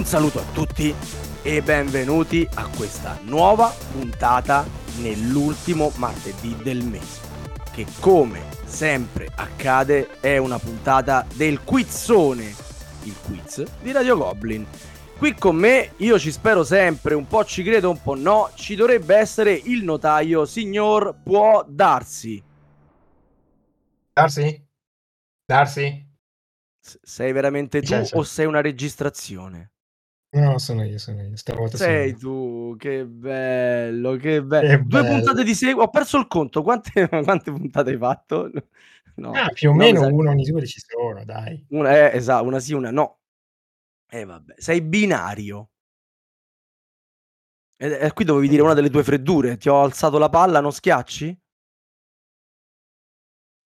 Un saluto a tutti e benvenuti a questa nuova puntata nell'ultimo martedì del mese, che come sempre accade è una puntata del quizzone, il quiz di Radio Goblin. Qui con me, io ci spero sempre, un po' ci credo, un po' no, ci dovrebbe essere il notaio, signor Può Darsi. Darsi? Darsi? S- sei veramente tu o sei una registrazione? No, sono io, sono io. Stavolta Sei tu, che bello, che bello. Che Due bello. puntate di seguito, ho perso il conto, quante, quante puntate hai fatto? No, Ah, più o no, meno uno ogni due ci sono, dai. Una, eh, esatto, una sì, una no. E vabbè, sei binario. E, e qui dovevi dire una delle tue freddure. Ti ho alzato la palla, non schiacci?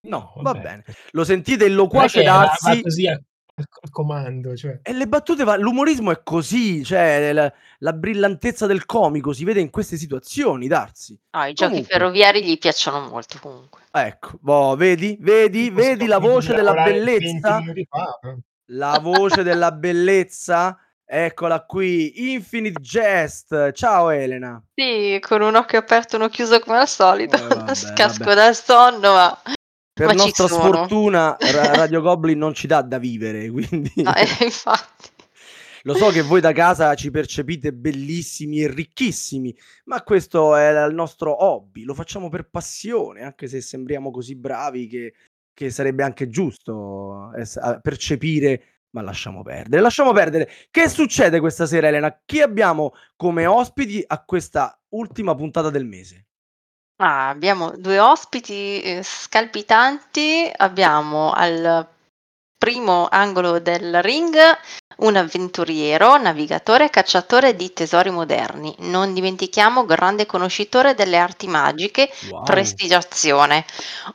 No, va vabbè. bene. Lo sentite il loquace va- va Darsi. così a, a- a comando, cioè. E le battute, va- l'umorismo è così, cioè la, la brillantezza del comico si vede in queste situazioni, Darsi. No, i giochi Comunque. ferroviari gli piacciono molto comunque. Ecco, boh, vedi, vedi, vedi la voce della bellezza? 20 minuti fa, però. La voce della bellezza? Eccola qui, Infinite Jest. Ciao Elena. Sì, con un occhio aperto e uno chiuso come al solito. Eh, vabbè, Scasco vabbè. dal sonno, ma... Per Ma nostra sfortuna Ra- Radio Goblin non ci dà da vivere, quindi no, eh, infatti. lo so che voi da casa ci percepite bellissimi e ricchissimi, ma questo è il nostro hobby, lo facciamo per passione, anche se sembriamo così bravi che, che sarebbe anche giusto a- percepire, ma lasciamo perdere, lasciamo perdere. Che succede questa sera, Elena? Chi abbiamo come ospiti a questa ultima puntata del mese? Ah, abbiamo due ospiti eh, scalpitanti. Abbiamo al primo angolo del ring un avventuriero, navigatore e cacciatore di tesori moderni. Non dimentichiamo grande conoscitore delle arti magiche Wow. prestigiazione.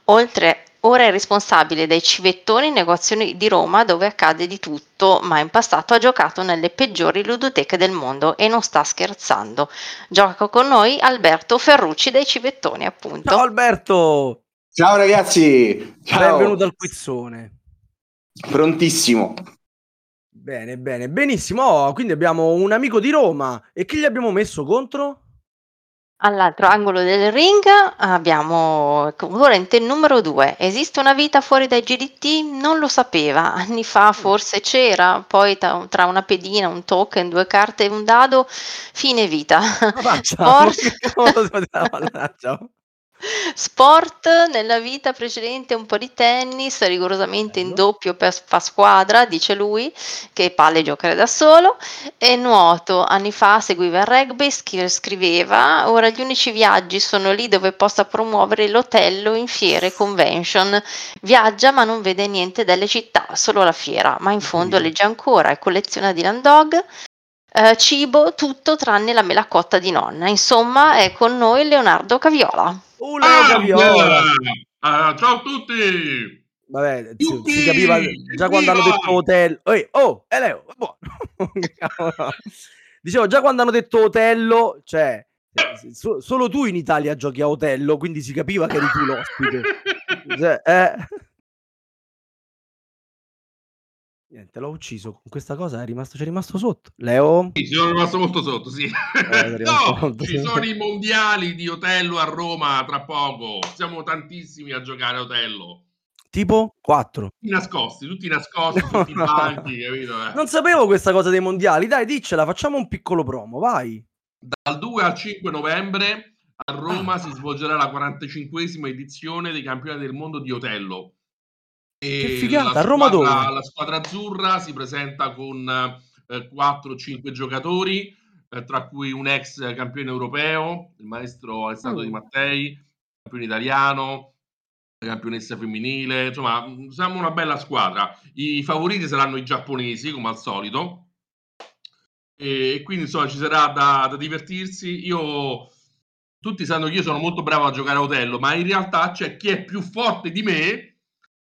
Oltre, ora è responsabile dei civettoni negozioni di Roma dove accade di tutto, ma in passato ha giocato nelle peggiori ludoteche del mondo e non sta scherzando. Gioca con noi Alberto Ferrucci dei civettoni, appunto. Ciao Alberto, Ciao ragazzi, ciao. benvenuto al quizzone. Prontissimo. Bene, bene, benissimo. Oh, quindi abbiamo un amico di Roma e chi gli abbiamo messo contro? All'altro angolo del ring abbiamo concorrente numero 2. Esiste una vita fuori dai GDT? Non lo sapeva. Anni fa forse c'era, poi ta- tra una pedina, un token, due carte e un dado, fine vita. Sport. Sport nella vita precedente un po' di tennis, rigorosamente in doppio per fa squadra, dice lui, che palle giocare da solo, e nuoto, anni fa seguiva il rugby, scriveva, ora gli unici viaggi sono lì dove possa promuovere l'hotello in fiere, convention, viaggia ma non vede niente delle città, solo la fiera, ma in fondo legge ancora e colleziona Dylan Dog. Eh, cibo, tutto tranne la mela cotta di nonna. Insomma, è con noi Leonardo Caviola. Uh, Leo Caviola. Ah, ciao a tutti! Vabbè, si, si capiva già quando hanno detto hotel. Ehi, oh, è Leo, è buono. Dicevo, già quando hanno detto Otello, cioè, so- solo tu in Italia giochi a Otello, quindi si capiva che eri tu l'ospite. Cioè, eh. Niente, l'ho ucciso con questa cosa, è rimasto, c'è rimasto sotto. Leo? Sì, sono rimasto molto sotto, sì. rimasto no, molto ci sotto. sono i mondiali di Otello a Roma tra poco. Siamo tantissimi a giocare a Otello. Tipo 4. Tutti nascosti, tutti nascosti, No, tutti no. banchi, capito? eh? Non sapevo questa cosa dei mondiali. Dai, diccela, facciamo un piccolo promo, vai. Dal 2 al 5 novembre a Roma si svolgerà la 45esima edizione dei campioni del mondo di Otello. E Che figata, la a Roma squadra- dove? La squadra azzurra si presenta con eh, 4 o 5 giocatori, eh, tra cui un ex campione europeo, il maestro Alessandro Mm. Di Mattei, campione italiano, campionessa femminile, insomma, mh, siamo una bella squadra. I favoriti saranno i giapponesi, come al solito. E, e quindi insomma ci sarà da, da divertirsi. Io tutti sanno che io sono molto bravo a giocare a Otello, ma in realtà c'è chi è più forte di me.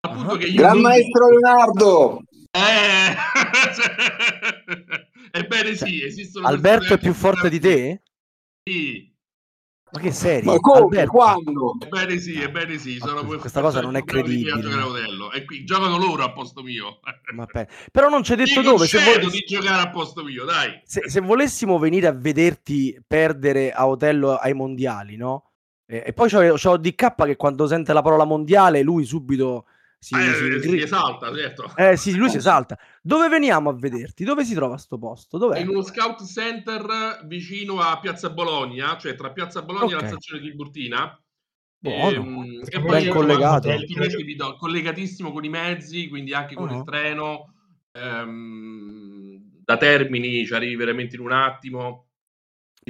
Appunto Ah. che io Gran non- maestro Leonardo. Eh! Ebbene sì, esistono Alberto è più forte di te? Sì. Ma che serie? Ma come? Alberto? Quando? Ebbene sì, ebbene sì. Sono questa cosa non è credibile. E qui giocano loro a posto mio. Ma pe- Però non c'è detto Ti dove. Se, concedo vol- di giocare a posto mio, dai. se- se volessimo venire a vederti perdere a Otello ai mondiali, no? E, e poi c'ho, c'ho DK che quando sente la parola mondiale lui subito si, Eh, si si esalta, certo. Eh sì, lui si esalta. Dove veniamo a vederti? Dove si trova sto posto? Dov'è? in uno scout center vicino a Piazza Bologna, cioè tra Piazza Bologna e Ok. la stazione Tiburtina. Buono. Ehm, e Ben poi io collegato. do- collegatissimo con i mezzi, quindi anche con Ah. il treno. ehm, da Termini ci arrivi veramente in un attimo.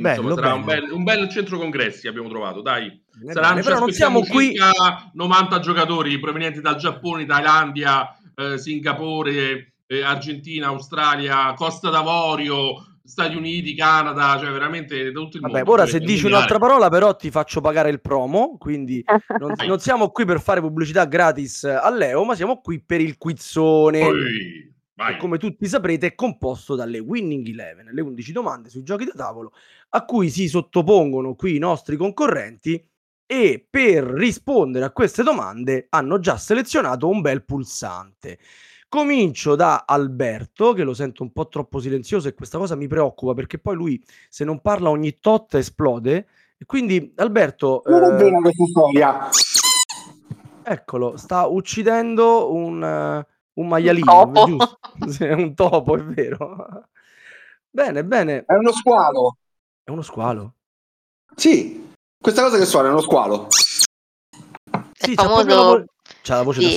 Bello, insomma, sarà un bello. bel, un bel centro congressi abbiamo trovato, dai. Bene, Saranno, però non siamo qui. circa 90 giocatori provenienti dal Giappone, Thailandia, eh, Singapore, eh, Argentina, Australia, Costa d'Avorio, Stati Uniti, Canada, cioè veramente da tutto il Vabbè, mondo. ora Cioè, se dici un'altra parola, però ti faccio pagare il promo. Quindi non, non siamo qui per fare pubblicità gratis a Leo, ma siamo qui per il quizzone. Poi, vai. che come tutti saprete è composto dalle Winning Eleven, le 11 domande sui giochi da tavolo a cui si sottopongono qui i nostri concorrenti e per rispondere a queste domande hanno già selezionato un bel pulsante. Comincio da Alberto, che lo sento un po' troppo silenzioso e questa cosa mi preoccupa perché poi lui se non parla ogni tot esplode. E quindi Alberto, Non è eh, vera questa storia. eccolo, sta uccidendo un, eh, un maialino, topo. Sì, è un topo, è vero. Bene, bene. È uno squalo. È uno squalo. Sì, questa cosa che suona è uno squalo. Sì, c'ha proprio la, famoso vo- c'ha la voce da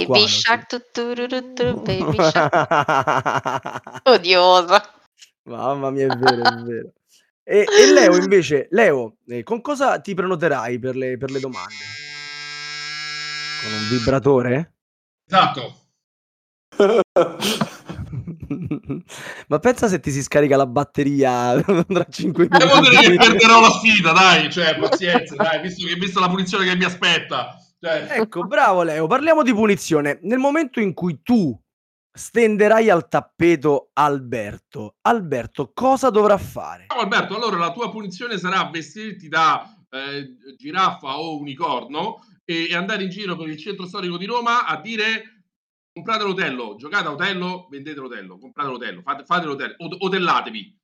Baby squalo. Odiosa. Mamma mia, è vero, è vero. E, e Leo invece, Leo, eh, con cosa ti prenoterai per le, per le domande? Con un vibratore? Esatto. Ma pensa se ti si scarica la batteria tra 5 minuti. Devo dire che perderò la sfida, dai, cioè, pazienza, dai, visto che visto la punizione che mi aspetta. Cioè, Ecco, bravo Leo, parliamo di punizione. Nel momento in cui tu stenderai al tappeto Alberto, Alberto cosa dovrà fare? Ciao Alberto, allora la tua punizione sarà vestirti da eh, giraffa o unicorno e, e andare in giro per il centro storico di Roma a dire comprate l'hotello, giocate a hotello, vendete l'hotello, comprate l'hotello, fate, fate l'hotello, od- hotellatevi.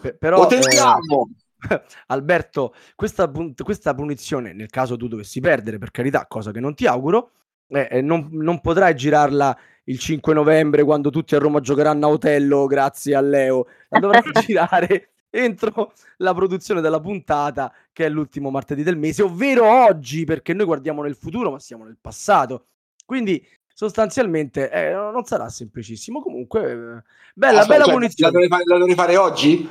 Pe- però, eh, Hotelliamo. Alberto, questa, pun- questa punizione, nel caso tu dovessi perdere, per carità, cosa che non ti auguro, eh, eh, non, non potrai girarla il 5 novembre quando tutti a Roma giocheranno a Otello, grazie a Leo. La dovrai girare entro la produzione della puntata, che è l'ultimo martedì del mese, ovvero oggi, perché noi guardiamo nel futuro, ma siamo nel passato. Quindi sostanzialmente eh, non sarà semplicissimo. Comunque, eh, bella, Aspetta, bella cioè, punizione. La dovrei, fare, la dovrei fare oggi?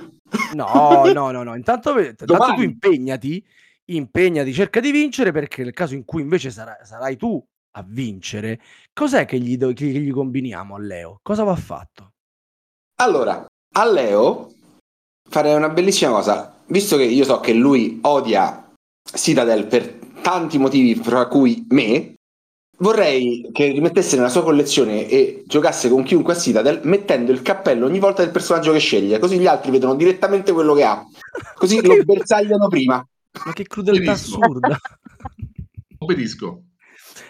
No, no, no, no. Intanto, ve- intanto tu impegnati, impegnati, cerca di vincere perché nel caso in cui invece sarà- sarai tu a vincere, cos'è che gli, do- che gli combiniamo a Leo? Cosa va fatto? Allora, a Leo farei una bellissima cosa, visto che io so che lui odia Citadel per tanti motivi, fra cui me, vorrei che rimettesse nella sua collezione e giocasse con chiunque a Citadel mettendo il cappello ogni volta del personaggio che sceglie, così gli altri vedono direttamente quello che ha, così lo bersagliano prima. Ma che crudeltà Benissimo. assurda. Obbedisco.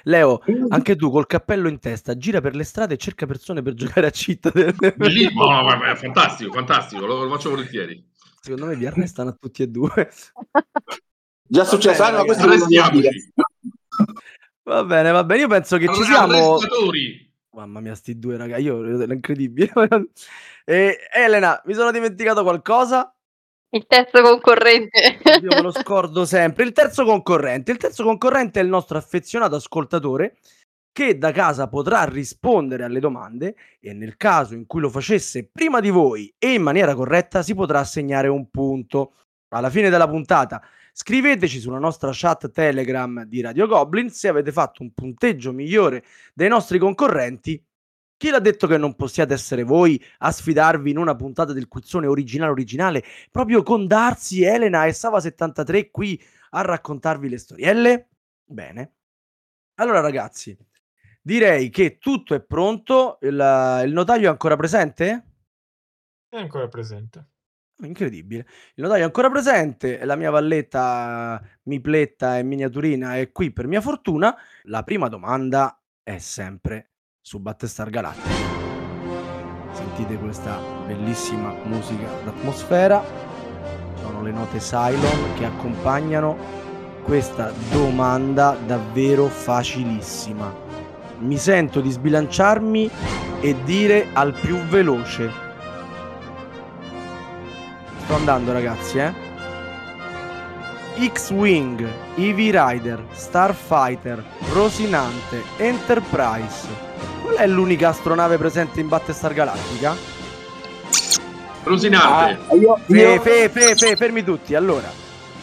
Leo, anche tu col cappello in testa, gira per le strade e cerca persone per giocare a Citadel. Bellissimo, no, no, è fantastico, fantastico, lo, lo faccio volentieri. Secondo me vi arrestano a tutti e due. Già successo, ah, no, questo non. Arrestiamoci. Va bene, va bene. Io penso che ci siamo. Mamma mia, sti due, raga, io è incredibile. e, Elena, mi sono dimenticato qualcosa? Il terzo concorrente. Io me lo scordo sempre. Il terzo concorrente. Il terzo concorrente è il nostro affezionato ascoltatore che da casa potrà rispondere alle domande e nel caso in cui lo facesse prima di voi e in maniera corretta si potrà assegnare un punto. Alla fine della puntata scriveteci sulla nostra chat Telegram di Radio Goblin se avete fatto un punteggio migliore dei nostri concorrenti. Chi l'ha detto che non possiate essere voi a sfidarvi in una puntata del quizzone originale originale proprio con Darsi, Elena e Sava73 qui a raccontarvi le storielle? Bene. Allora ragazzi, direi che tutto è pronto. Il, il notaio è ancora presente? È ancora presente. Incredibile. Il notaio è ancora presente, la mia valletta mipletta e miniaturina è qui per mia fortuna. La prima domanda è sempre su Battlestar Galactica. Sentite questa bellissima musica d'atmosfera. Sono le note Cylon che accompagnano questa domanda davvero facilissima. Mi sento di sbilanciarmi e dire al più veloce Sto andando ragazzi, eh. X-Wing, Eevee Rider, Starfighter, Rosinante, Enterprise. Qual è l'unica astronave presente in Battlestar Galactica? Rosinante. Ah, io, io- fe, fe, fe, fermi tutti. Allora,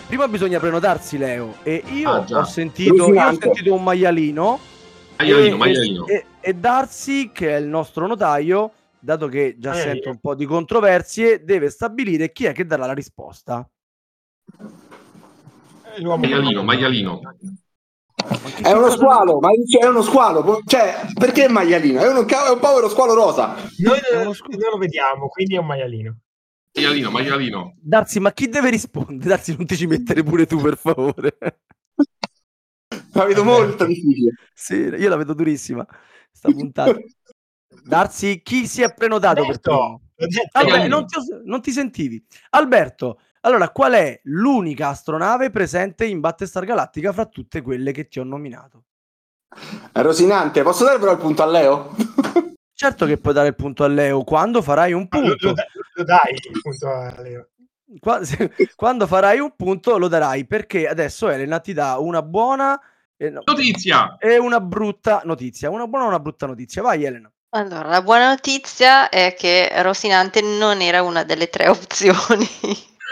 prima bisogna prenotarsi Leo e io Ah, ho sentito, io ho sentito un maialino Maialino, e, maialino. e, e Darcy, che è il nostro notaio, dato che già Maialino. sento un po' di controversie, deve stabilire chi è che darà la risposta. È l'uomo Maialino, maialino. È uno squalo, ma è uno squalo. Cioè, perché è maialino? È, uno, è un povero squalo rosa. Noi non lo vediamo, quindi è un maialino. Maialino, maialino. Darsi, ma chi deve rispondere? Darsi, non ti ci mettere pure tu, per favore. La vedo molto difficile. sì, io la vedo durissima. Sta puntata. Darsi, chi si è prenotato per Alberto. Albe- Maialino. non, ti, non ti sentivi. Alberto, allora, qual è l'unica astronave presente in Battlestar Galactica fra tutte quelle che ti ho nominato? È rosinante. Posso dare però il punto a Leo? Certo che puoi dare il punto a Leo quando farai un Lo, punto. lo da- lo dai appunto a Leo. Qua- se- quando farai un punto lo darai perché adesso Elena ti dà una buona eh, no, Notizia. e una brutta notizia. Una buona o una brutta notizia? Vai Elena. Allora, la buona notizia è che Rosinante non era una delle tre opzioni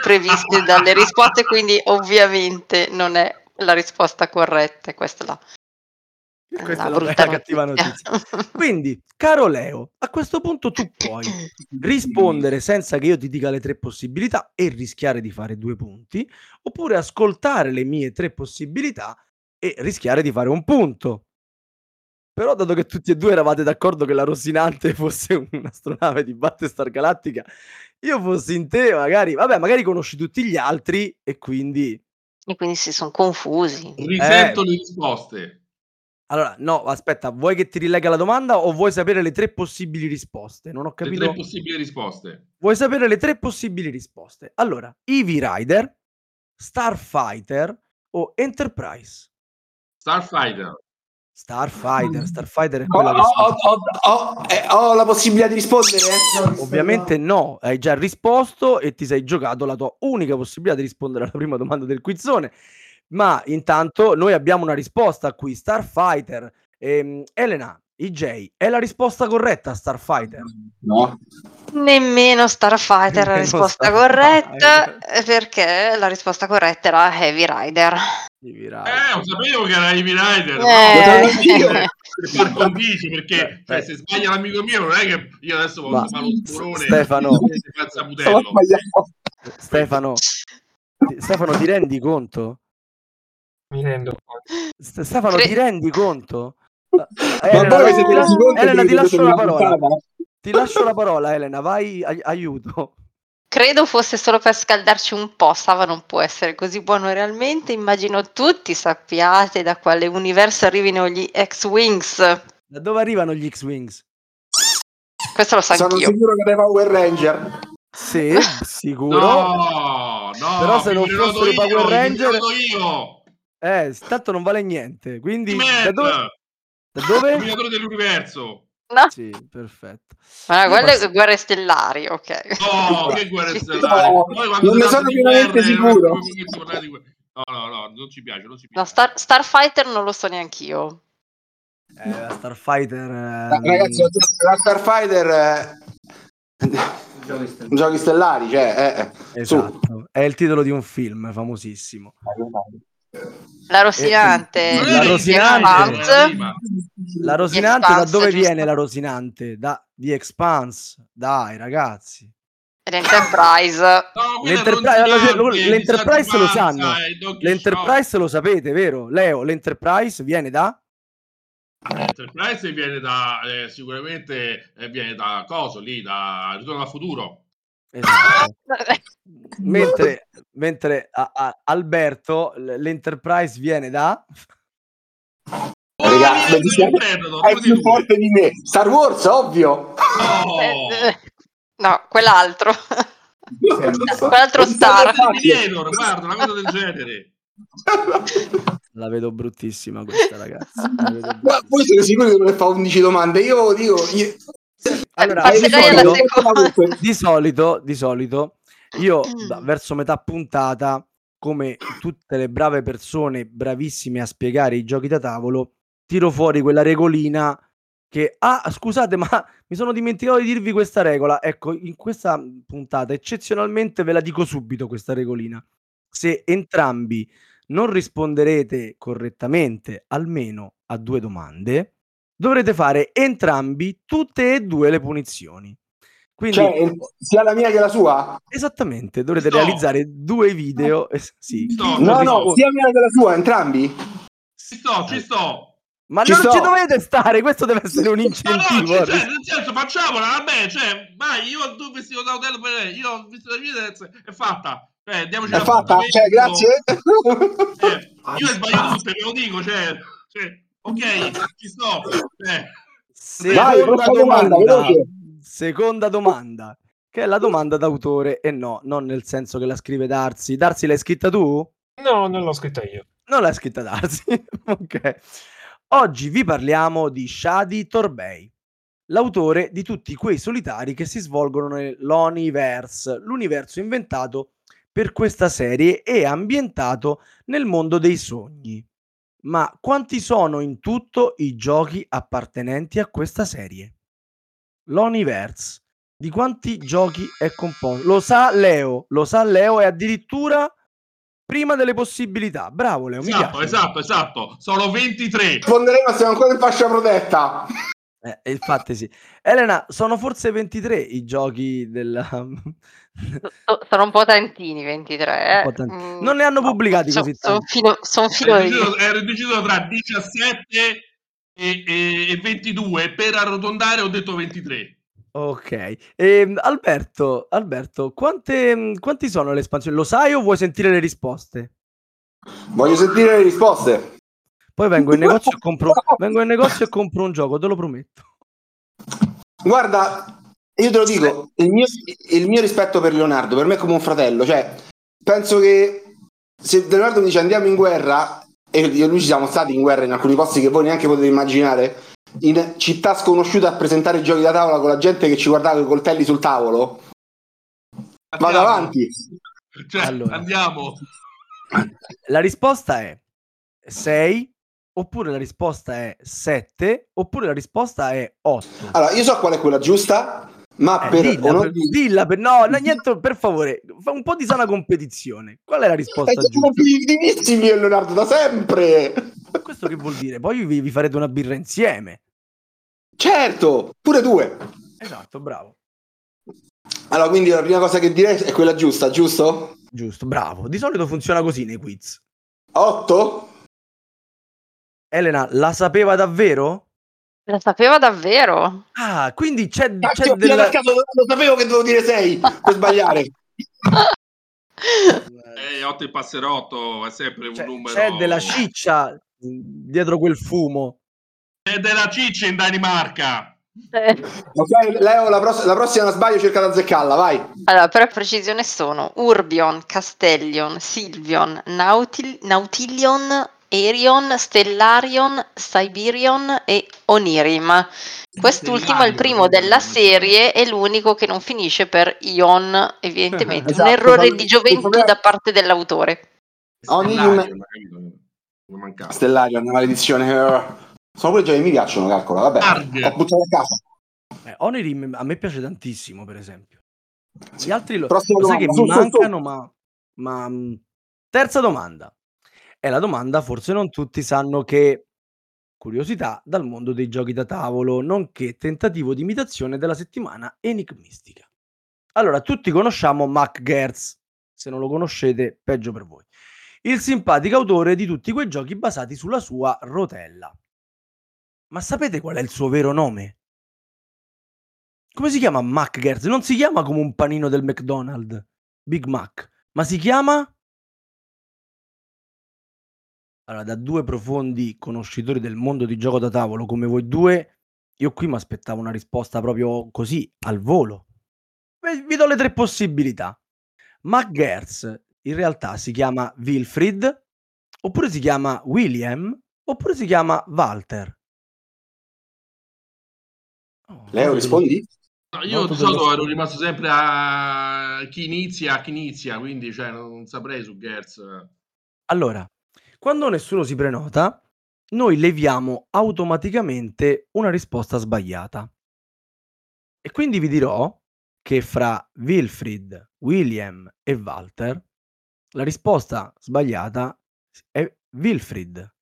previste dalle risposte, quindi ovviamente non è la risposta corretta. Questa è la, Questa è la, brutta la cattiva notizia. Quindi, caro Leo, a questo punto tu puoi rispondere senza che io ti dica le tre possibilità e rischiare di fare due punti, oppure ascoltare le mie tre possibilità e rischiare di fare un punto. Però, dato che tutti e due eravate d'accordo che la Rosinante fosse un'astronave di Battlestar Galactica, io fossi in te, magari, vabbè, magari conosci tutti gli altri e quindi E quindi si sono confusi. Risento Eh. le risposte. Allora, no, aspetta, vuoi che ti rilegga la domanda o vuoi sapere le tre possibili risposte? Non ho Le capito. tre possibili risposte. Vuoi sapere le tre possibili risposte? Allora, Eevee Rider, Starfighter o Enterprise? Starfighter. Starfighter, Starfighter è quella che ho- ho- ho- eh, ho la possibilità di rispondere? Ovviamente no, hai già risposto e ti sei giocato la tua unica possibilità di rispondere alla prima domanda del quizzone. Ma intanto noi abbiamo una risposta qui, Starfighter. Ehm, Elena, EJ, è la risposta corretta Starfighter? No. Nemmeno Starfighter è la Nemmeno risposta Starfighter. corretta, eh, perché la risposta corretta era Heavy Rider. Eevee Rider. Eh, lo sapevo che era Heavy Rider. Eh. no? Per far condici, perché cioè, Eh. se sbaglia l'amico mio non è che io adesso Ma- posso fare lo sporone Stefano. Stefano, ti- Stefano, ti rendi conto? Mi rendo conto. St- Stefano, Cre- ti rendi conto? Ma Elena, voi vai- siete resi conto Elena, ti lascio la parola. Ti lascio la parola, Elena, vai, ai- aiuto. Credo fosse solo per scaldarci un po', Sava non può essere così buono realmente, immagino tutti sappiate da quale universo arrivino gli X-Wings. Da dove arrivano gli X-Wings? Questo lo so Sono anch'io. sicuro che dai Power Ranger. Sì, sicuro. No, no, Però se non fossero i Power Ranger- io. Eh, tanto non vale niente. Quindi, da dove? Da dove? dell'universo. No, Sì, perfetto. ma Io quelle passo- guerre stellari, ok. No, che guerre stellari. No, non ne sono pienamente sicuro. No, no, no, non ci piace, non ci No, piace. Star- Starfighter non lo so neanch'io. Eh, la Starfighter. Ehm, Ragazzi, la Starfighter eh, Giochi stellari, cioè eh, eh. Su. Esatto, è il titolo di un film famosissimo. La Rosinante. Non la Rosinante. La Rosinante, da Expanse, dove giusto. viene la Rosinante? Da The Expanse. Dai, ragazzi. L'Enterprise. No, L'Enterprise, si lo- l'Enterprise lo sanno. L'Enterprise lo sapete, vero? Leo, l'Enterprise viene da? L'Enterprise viene da eh, sicuramente eh, viene da coso lì, da Ritorno al futuro. Esatto. mentre, mentre a- a- Alberto, l'Enterprise viene da... Oh, Raga, vieni, Predator, È più forte di me. Star Wars, ovvio. Oh. Eh, No, quell'altro. Quell'altro star. Terminator, guarda, una cosa del genere. La vedo bruttissima questa ragazza. Ma voi siete sicuri che non fa 11 domande? Io dico... Io... Allora, di solito, di solito, di solito, io Mm. verso metà puntata, come tutte le brave persone bravissime a spiegare i giochi da tavolo, tiro fuori quella regolina che, ah, scusate, ma mi sono dimenticato di dirvi questa regola. Ecco, in questa puntata, eccezionalmente, ve la dico subito questa regolina. Se entrambi non risponderete correttamente almeno a due domande, dovrete fare entrambi tutte e due le punizioni. Quindi, Cioè, sia la mia che la sua? esattamente, dovrete No. realizzare due video. eh, sì, No, No, no, sia la mia che la sua, entrambi? Ci sto, ci sto. Ma Ci non sto. ci dovete stare, questo deve essere un Ma no, incentivo. cioè, cioè, nel senso, facciamola, vabbè, cioè, vai, io tu vestito da hotel per lei, io ho visto le mie è fatta. Cioè, diamoci È fatta? Cioè, grazie. Eh, io sbaglio tutte, ve lo dico, cioè, cioè, ok, ci sto. Eh. Seconda Vai, domanda, veloce. seconda domanda, che è la domanda d'autore e no, non nel senso che la scrive Darsi. Darsi l'hai scritta tu? No, non l'ho scritta io. Non l'ha scritta Darsi. ok. Oggi vi parliamo di Shadi Torbey, l'autore di tutti quei solitari che si svolgono nell'Oniverse, l'universo inventato per questa serie e ambientato nel mondo dei sogni. Ma quanti sono in tutto i giochi appartenenti a questa serie? L'Oniverse. Di quanti giochi è composto? Lo sa Leo, lo sa Leo e addirittura prima delle possibilità. Bravo Leo, mi Esatto, piace. esatto, esatto. Sono 23. Risponderemo, siamo ancora in fascia protetta. Eh, e infatti sì. Elena, sono forse 23 i giochi della... So- Sono un po' tantini, 23. Un po' tanti. Mm, Non ne hanno pubblicati so- così Sono tanti. filo, son filo Ero deciso, ero deciso tra 17 e, e- e 22. Per arrotondare ho detto 23. Ok. Ehm, Alberto, Alberto, quante, mm, quanti sono le espansioni? Lo sai o vuoi sentire le risposte? Voglio sentire le risposte. Poi vengo in negozio e compro, vengo in negozio e compro un gioco, te lo prometto. Guarda, io te lo dico, il mio, il mio rispetto per Leonardo, per me è come un fratello, cioè, penso che se Leonardo mi dice andiamo in guerra, e io e lui ci siamo stati in guerra in alcuni posti che voi neanche potete immaginare, in città sconosciute a presentare i giochi da tavola con la gente che ci guardava con i coltelli sul tavolo, vado Andiamo. avanti. Cioè, Allora. andiamo. La risposta è 6, oppure la risposta è 7, oppure la risposta è 8. Allora, io so qual è quella giusta, ma Eh, per dilla, onore per, di- dilla per- no, no, niente, per favore, fa un po' di sana competizione. Qual è la risposta Eh, giusta? competitivissimi io e Leonardo da sempre. Questo che vuol dire? Poi vi, vi farete una birra insieme. Certo, pure due. Esatto, bravo. Allora, quindi la prima cosa che direi è quella giusta, giusto? Giusto, bravo. Di solito funziona così nei quiz. 8? Elena, la sapeva davvero? La sapeva davvero? Ah, quindi c'è, c'è Cacchio, del... del... caso, lo sapevo che dovevo dire 6 per sbagliare. Eh, 8 il passerotto è sempre un c'è, numero. c'è della ciccia dietro quel fumo. C'è della ciccia in Danimarca. Eh, Ok, Leo, la, pross- la prossima sbaglio cerca di azzeccarla, vai. Allora, per precisione sono Urbion, Castellion, Silvion, Nautil- Nautilion, Erion, Stellarion, Siberion e Onirim. Quest'ultimo è il primo della serie e l'unico che non finisce per Ion, evidentemente. Esatto, Un errore di gioventù da parte dell'autore. Ogni- Stellarion, una maledizione. Sono pure giochi che mi piacciono, calcola, vabbè. Arg. Ho buttato a casa. Eh, Onirim a me piace tantissimo, per esempio. Gli altri lo, lo sai che domanda, mi su, su, su. mancano, ma, ma... mh, Terza domanda. È la domanda, forse non tutti sanno che... Curiosità dal mondo dei giochi da tavolo, nonché tentativo di imitazione della settimana enigmistica. Allora, tutti conosciamo Mac Gertz. Se non lo conoscete, peggio per voi. Il simpatico autore di tutti quei giochi basati sulla sua rotella. Ma sapete qual è il suo vero nome? Come si chiama McGers? Non si chiama come un panino del McDonald's, Big Mac, ma si chiama... Allora, da due profondi conoscitori del mondo di gioco da tavolo come voi due, io qui mi aspettavo una risposta proprio così, al volo. Vi vi do le tre possibilità. McGers in realtà si chiama Wilfried, oppure si chiama William, oppure si chiama Walter. Oh, Leo, rispondi? No, io di solito ero rimasto sempre a chi inizia, a chi inizia, quindi cioè, non saprei su Gertz. Allora, quando nessuno si prenota, noi leviamo automaticamente una risposta sbagliata. E quindi vi dirò che fra Wilfried, William e Walter la risposta sbagliata è Wilfried.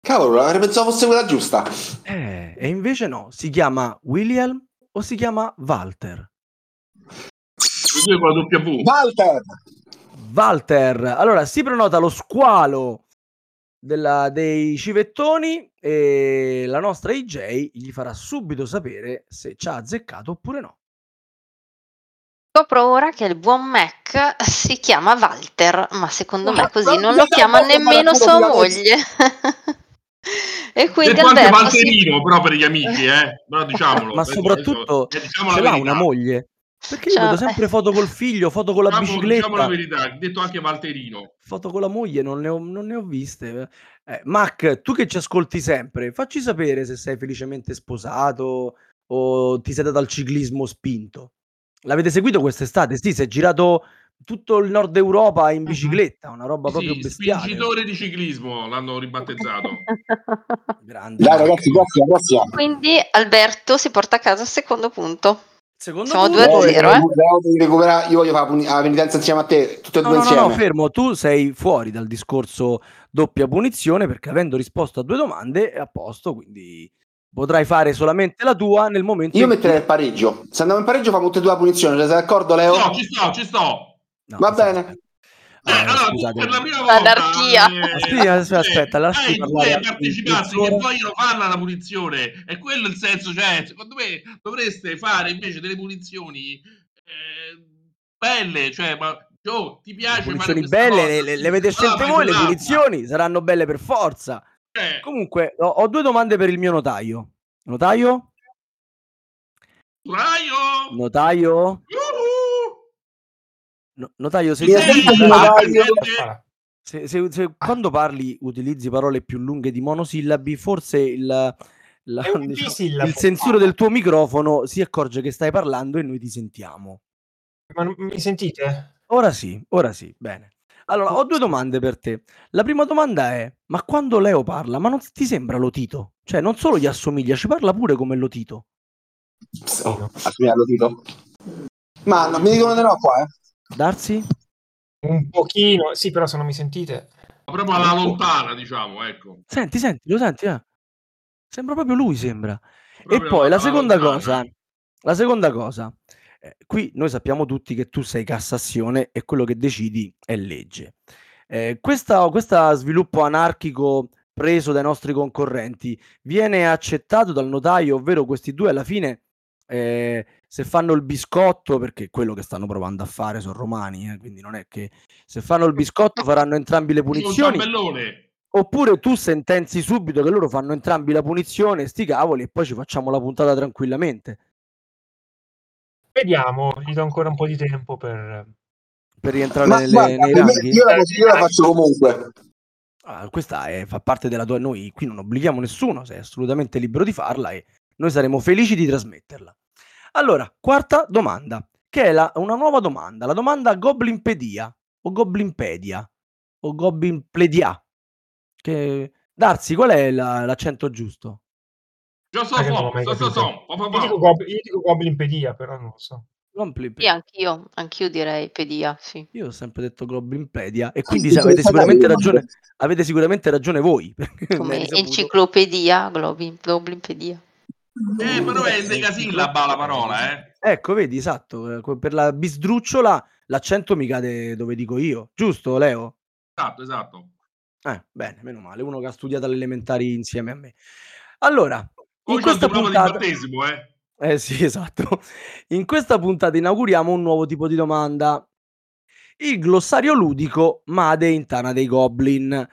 Cavolo, avrei pensato fosse quella giusta. Eh, e invece no, si chiama William o si chiama Walter? Io con la W. Walter! Walter. Allora, si prenota lo squalo della- dei civettoni e la nostra IJ gli farà subito sapere se ci ha azzeccato oppure no. Scopro ora che il buon Mac si chiama Walter, ma secondo me Ma- così ma- non lo chiama ma nemmeno sua moglie. e quindi Detto anche Alberto si... Valterino, però per gli amici, eh. Però diciamolo. Ma adesso- soprattutto adesso- eh, diciamo ce l'ha verità. una moglie? Perché io Ciao, vedo sempre foto col figlio, foto con la Diciamo, diciamo la bicicletta, verità, detto anche Valterino. foto con la moglie, non ne ho, non ne ho viste. Eh, Mac, tu che ci ascolti sempre, facci sapere se sei felicemente sposato o ti sei dato al ciclismo spinto. L'avete seguito quest'estate? Sì, si è girato tutto il nord Europa in bicicletta, una roba proprio Sì, bestiale. spingitore di ciclismo l'hanno ribattezzato. Grande Dai ragazzi, prossima, prossima. Quindi Alberto si porta a casa il secondo punto. Secondo Siamo punto- due a zero, recuperare- Io voglio fare la penitenza insieme a te, tutte e No, due no, no, insieme. no, fermo, tu sei fuori dal discorso doppia punizione perché avendo risposto a due domande è a posto, quindi potrai fare solamente la tua nel momento Io metterei il pareggio. Se andiamo in pareggio, famo tutte e due la punizione. Cioè, sei d'accordo, Leo? No, ci sto, ci sto. No, Va bene. Aspetta. Eh, Allora, scusate. per la prima volta L'anarchia. eh, Aspetta, aspetta, cioè, aspetta, lasci parlare due al partecipanti che vogliono farla la punizione e quello è il senso cioè secondo me dovreste fare invece delle punizioni eh, belle cioè ma oh, ti Le piace fare punizioni belle le, le- le avete scelte voi, le punizioni saranno belle per forza. Comunque, ho, ho due domande per il mio notaio. Notaio? Raio! Notaio? Yuhu! No- notaio, se, se- se- se- se quando parli utilizzi parole più lunghe di monosillabi, forse il, la- diciamo, il sensore del tuo microfono si accorge che stai parlando e noi ti sentiamo. Ma non- mi sentite? Ora sì, ora sì, bene. Allora, ho due domande per te. La prima domanda è, ma quando Leo parla, ma non ti sembra Lotito? Cioè, non solo gli assomiglia, ci parla pure come Lotito. Oh, assomiglia allo Tito. Ma non mi dicono di no qua, eh. Darsi? Un pochino, sì, però se non mi sentite... proprio alla lontana diciamo ecco Senti, senti, lo senti? eh? Sembra proprio lui, sembra. E Proprio poi la seconda lontana. cosa, la seconda cosa, eh, qui noi sappiamo tutti che tu sei Cassazione e quello che decidi è legge. Eh, questa, questa sviluppo anarchico preso dai nostri concorrenti viene accettato dal notaio, ovvero questi due alla fine, eh, se fanno il biscotto, perché è quello che stanno provando a fare sono romani, eh, quindi non è che se fanno il biscotto faranno entrambi le punizioni. Oppure tu sentenzi subito che loro fanno entrambi la punizione, sti cavoli, e poi ci facciamo la puntata tranquillamente. Vediamo, gli do ancora un po' di tempo per... Per rientrare Ma nelle- guarda, nei ranghi. io, la, io la faccio comunque. Ah, questa è- fa parte della tua. Noi qui non obblighiamo nessuno, sei assolutamente libero di farla e noi saremo felici di trasmetterla. Allora, quarta domanda, che è la- una nuova domanda, la domanda Goblinpedia o Goblinpedia o Goblinpledia. Che... Darsi, qual è la- l'accento giusto? già so Ah, so so. Io dico, gob- io dico Goblinpedia, però non lo so. Goblinpedia. Sì, anch'io, anch'io direi pedia, sì. Io ho sempre detto Goblinpedia e quindi sì, avete sicuramente ragione, avete sicuramente ragione voi. Come enciclopedia, globi, goblinpedia. Eh però è endecasillaba la parola eh Ecco, vedi, esatto, eh, per la bisdrucciola l'accento mi cade dove dico io, giusto Leo? esatto esatto Eh, bene, meno male, uno che ha studiato alle elementari insieme a me. Allora, in poi il questa puntata... battesimo eh Eh sì, esatto. In questa puntata inauguriamo un nuovo tipo di domanda. Il glossario ludico Made in Tana dei Goblin.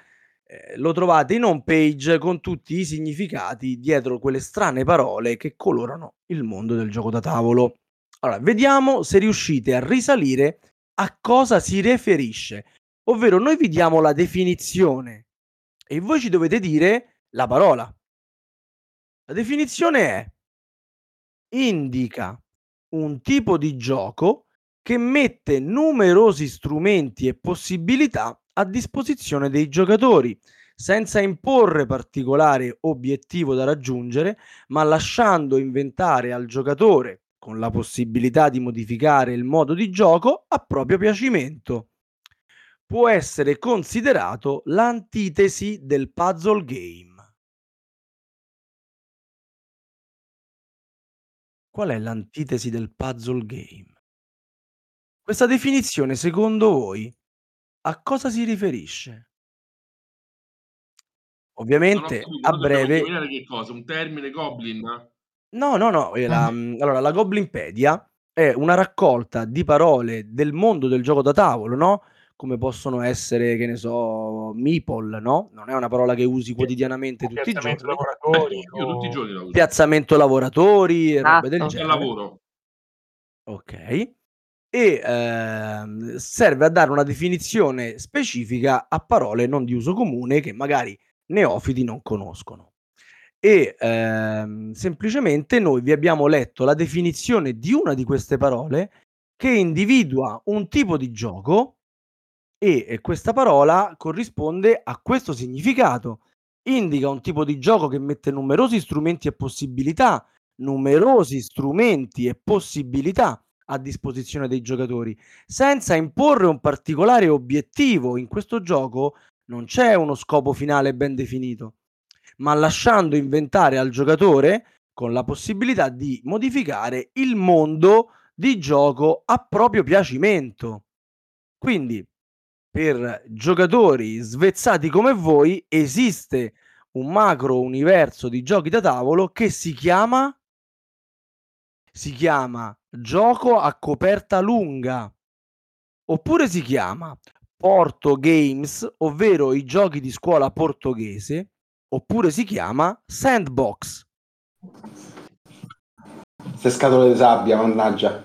Eh, lo trovate in home page con tutti i significati dietro quelle strane parole che colorano il mondo del gioco da tavolo. Allora, vediamo se riuscite a risalire a cosa si riferisce. Ovvero, noi vi diamo la definizione e voi ci dovete dire la parola. La definizione è indica un tipo di gioco che mette numerosi strumenti e possibilità a disposizione dei giocatori, senza imporre particolare obiettivo da raggiungere, ma lasciando inventare al giocatore, con la possibilità di modificare il modo di gioco a proprio piacimento. Può essere considerato l'antitesi del puzzle game. Qual è l'antitesi del puzzle game? Questa definizione, secondo voi, a cosa si riferisce? Ovviamente capito, a dobbiamo breve indovinare che cosa? Un termine goblin? No, no, no, ehm, la mhmm, allora la Goblinpedia è una raccolta di parole del mondo del gioco da tavolo, no, come possono essere, che ne so, meeple, no, non è una parola che usi quotidianamente O tutti i piazzamento giorni. lavoratori Io tutti i o giorni la uso. Piazzamento lavoratori e robe del Esatto. Al genere. lavoro. Okay. E, ehm, serve a dare una definizione specifica a parole non di uso comune che magari neofiti non conoscono. E, ehm, semplicemente noi vi abbiamo letto la definizione di una di queste parole che individua un tipo di gioco e questa parola corrisponde a questo significato. Indica un tipo di gioco che mette numerosi strumenti e possibilità, numerosi strumenti e possibilità a disposizione dei giocatori, senza imporre un particolare obiettivo. In questo gioco non c'è uno scopo finale ben definito, ma lasciando inventare al giocatore con la possibilità di modificare il mondo di gioco a proprio piacimento. Quindi, per giocatori svezzati come voi, esiste un macro universo di giochi da tavolo che si chiama si chiama gioco a coperta lunga. Oppure si chiama Porto Games, ovvero i giochi di scuola portoghese, oppure si chiama Sandbox. Se scatole di sabbia, mannaggia.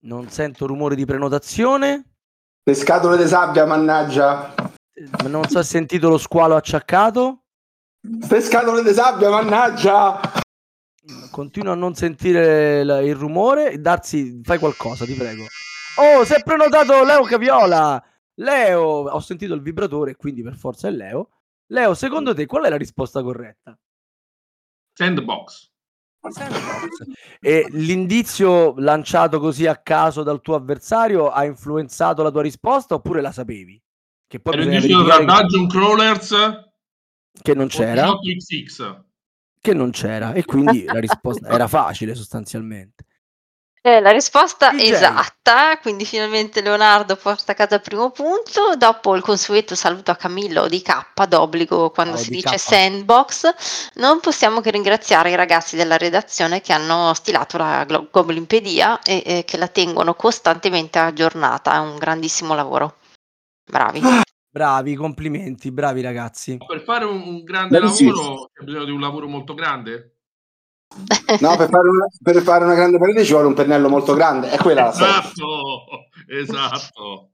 Non sento rumore di prenotazione. Le scatole di sabbia, mannaggia. Non so se hai sentito lo squalo acciaccato. Le scatole di sabbia, mannaggia. Continuo a non sentire il, il rumore. Darsi, fai qualcosa, ti prego. Oh, si è prenotato Leo Caviola. Leo, ho sentito il vibratore, quindi per forza è Leo. Leo, secondo te qual è la risposta corretta? Sandbox. Sandbox. E l'indizio lanciato così a caso dal tuo avversario ha influenzato la tua risposta oppure la sapevi? Che poi bisogna indeciso tra Dungeon Crawlers che, non c'era, 18XX. Che non c'era e quindi la risposta era facile sostanzialmente. Eh, la risposta DJ. esatta, quindi finalmente Leonardo porta a casa il primo punto. Dopo il consueto saluto a Camillo di K d'obbligo quando Ciao, si di dice K. sandbox. Non possiamo che ringraziare i ragazzi della redazione che hanno stilato la Goblinpedia e, e che la tengono costantemente aggiornata. È un grandissimo lavoro. Bravi. Bravi, complimenti, bravi ragazzi. Per fare un, un grande Bravissimo. lavoro c'è bisogno di un lavoro molto grande? No, per fare, una, per fare una grande parete ci vuole un pennello molto grande. È quella la. Esatto, esatto.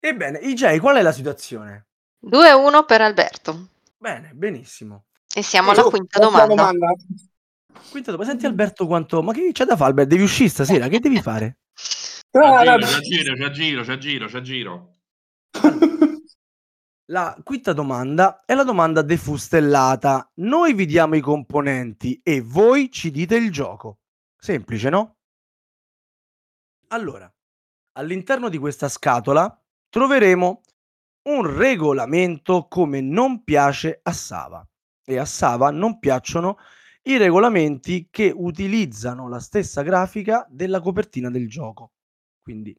Ebbene, IJ, qual è la situazione? 2-1 per Alberto. Bene, benissimo. E siamo alla Oh, quinta altra domanda. Quinta domanda. Senti Alberto quanto... Ma che c'è da fare Alberto? Devi uscire stasera, che devi fare? Ah, C'è no. giro, c'è giro, c'è giro, c'è giro. La quinta domanda è la domanda defustellata. Noi vi diamo i componenti e voi ci dite il gioco. Semplice, no? Allora, all'interno di questa scatola troveremo un regolamento come non piace a Sava. E a Sava non piacciono i regolamenti che utilizzano la stessa grafica della copertina del gioco. Quindi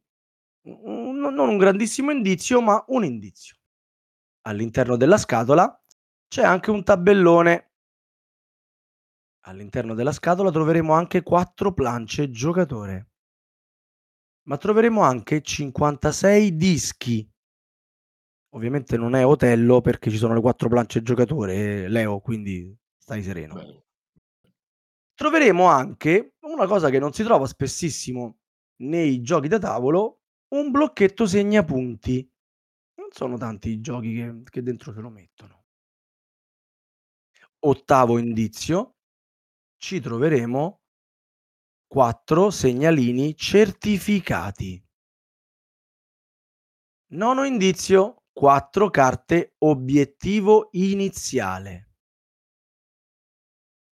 un- non un grandissimo indizio, ma un indizio. All'interno della scatola c'è anche un tabellone All'interno della scatola troveremo anche 4 plance giocatore. Ma troveremo anche 56 dischi. Ovviamente non è Otello perché ci sono le 4 plance giocatore, Leo, quindi stai sereno. Troveremo anche una cosa che non si trova spessissimo nei giochi da tavolo, un blocchetto segnapunti. Non sono tanti i giochi che, che dentro ce lo mettono. Ottavo indizio, ci troveremo 4 segnalini certificati. Nono indizio, 4 carte obiettivo iniziale.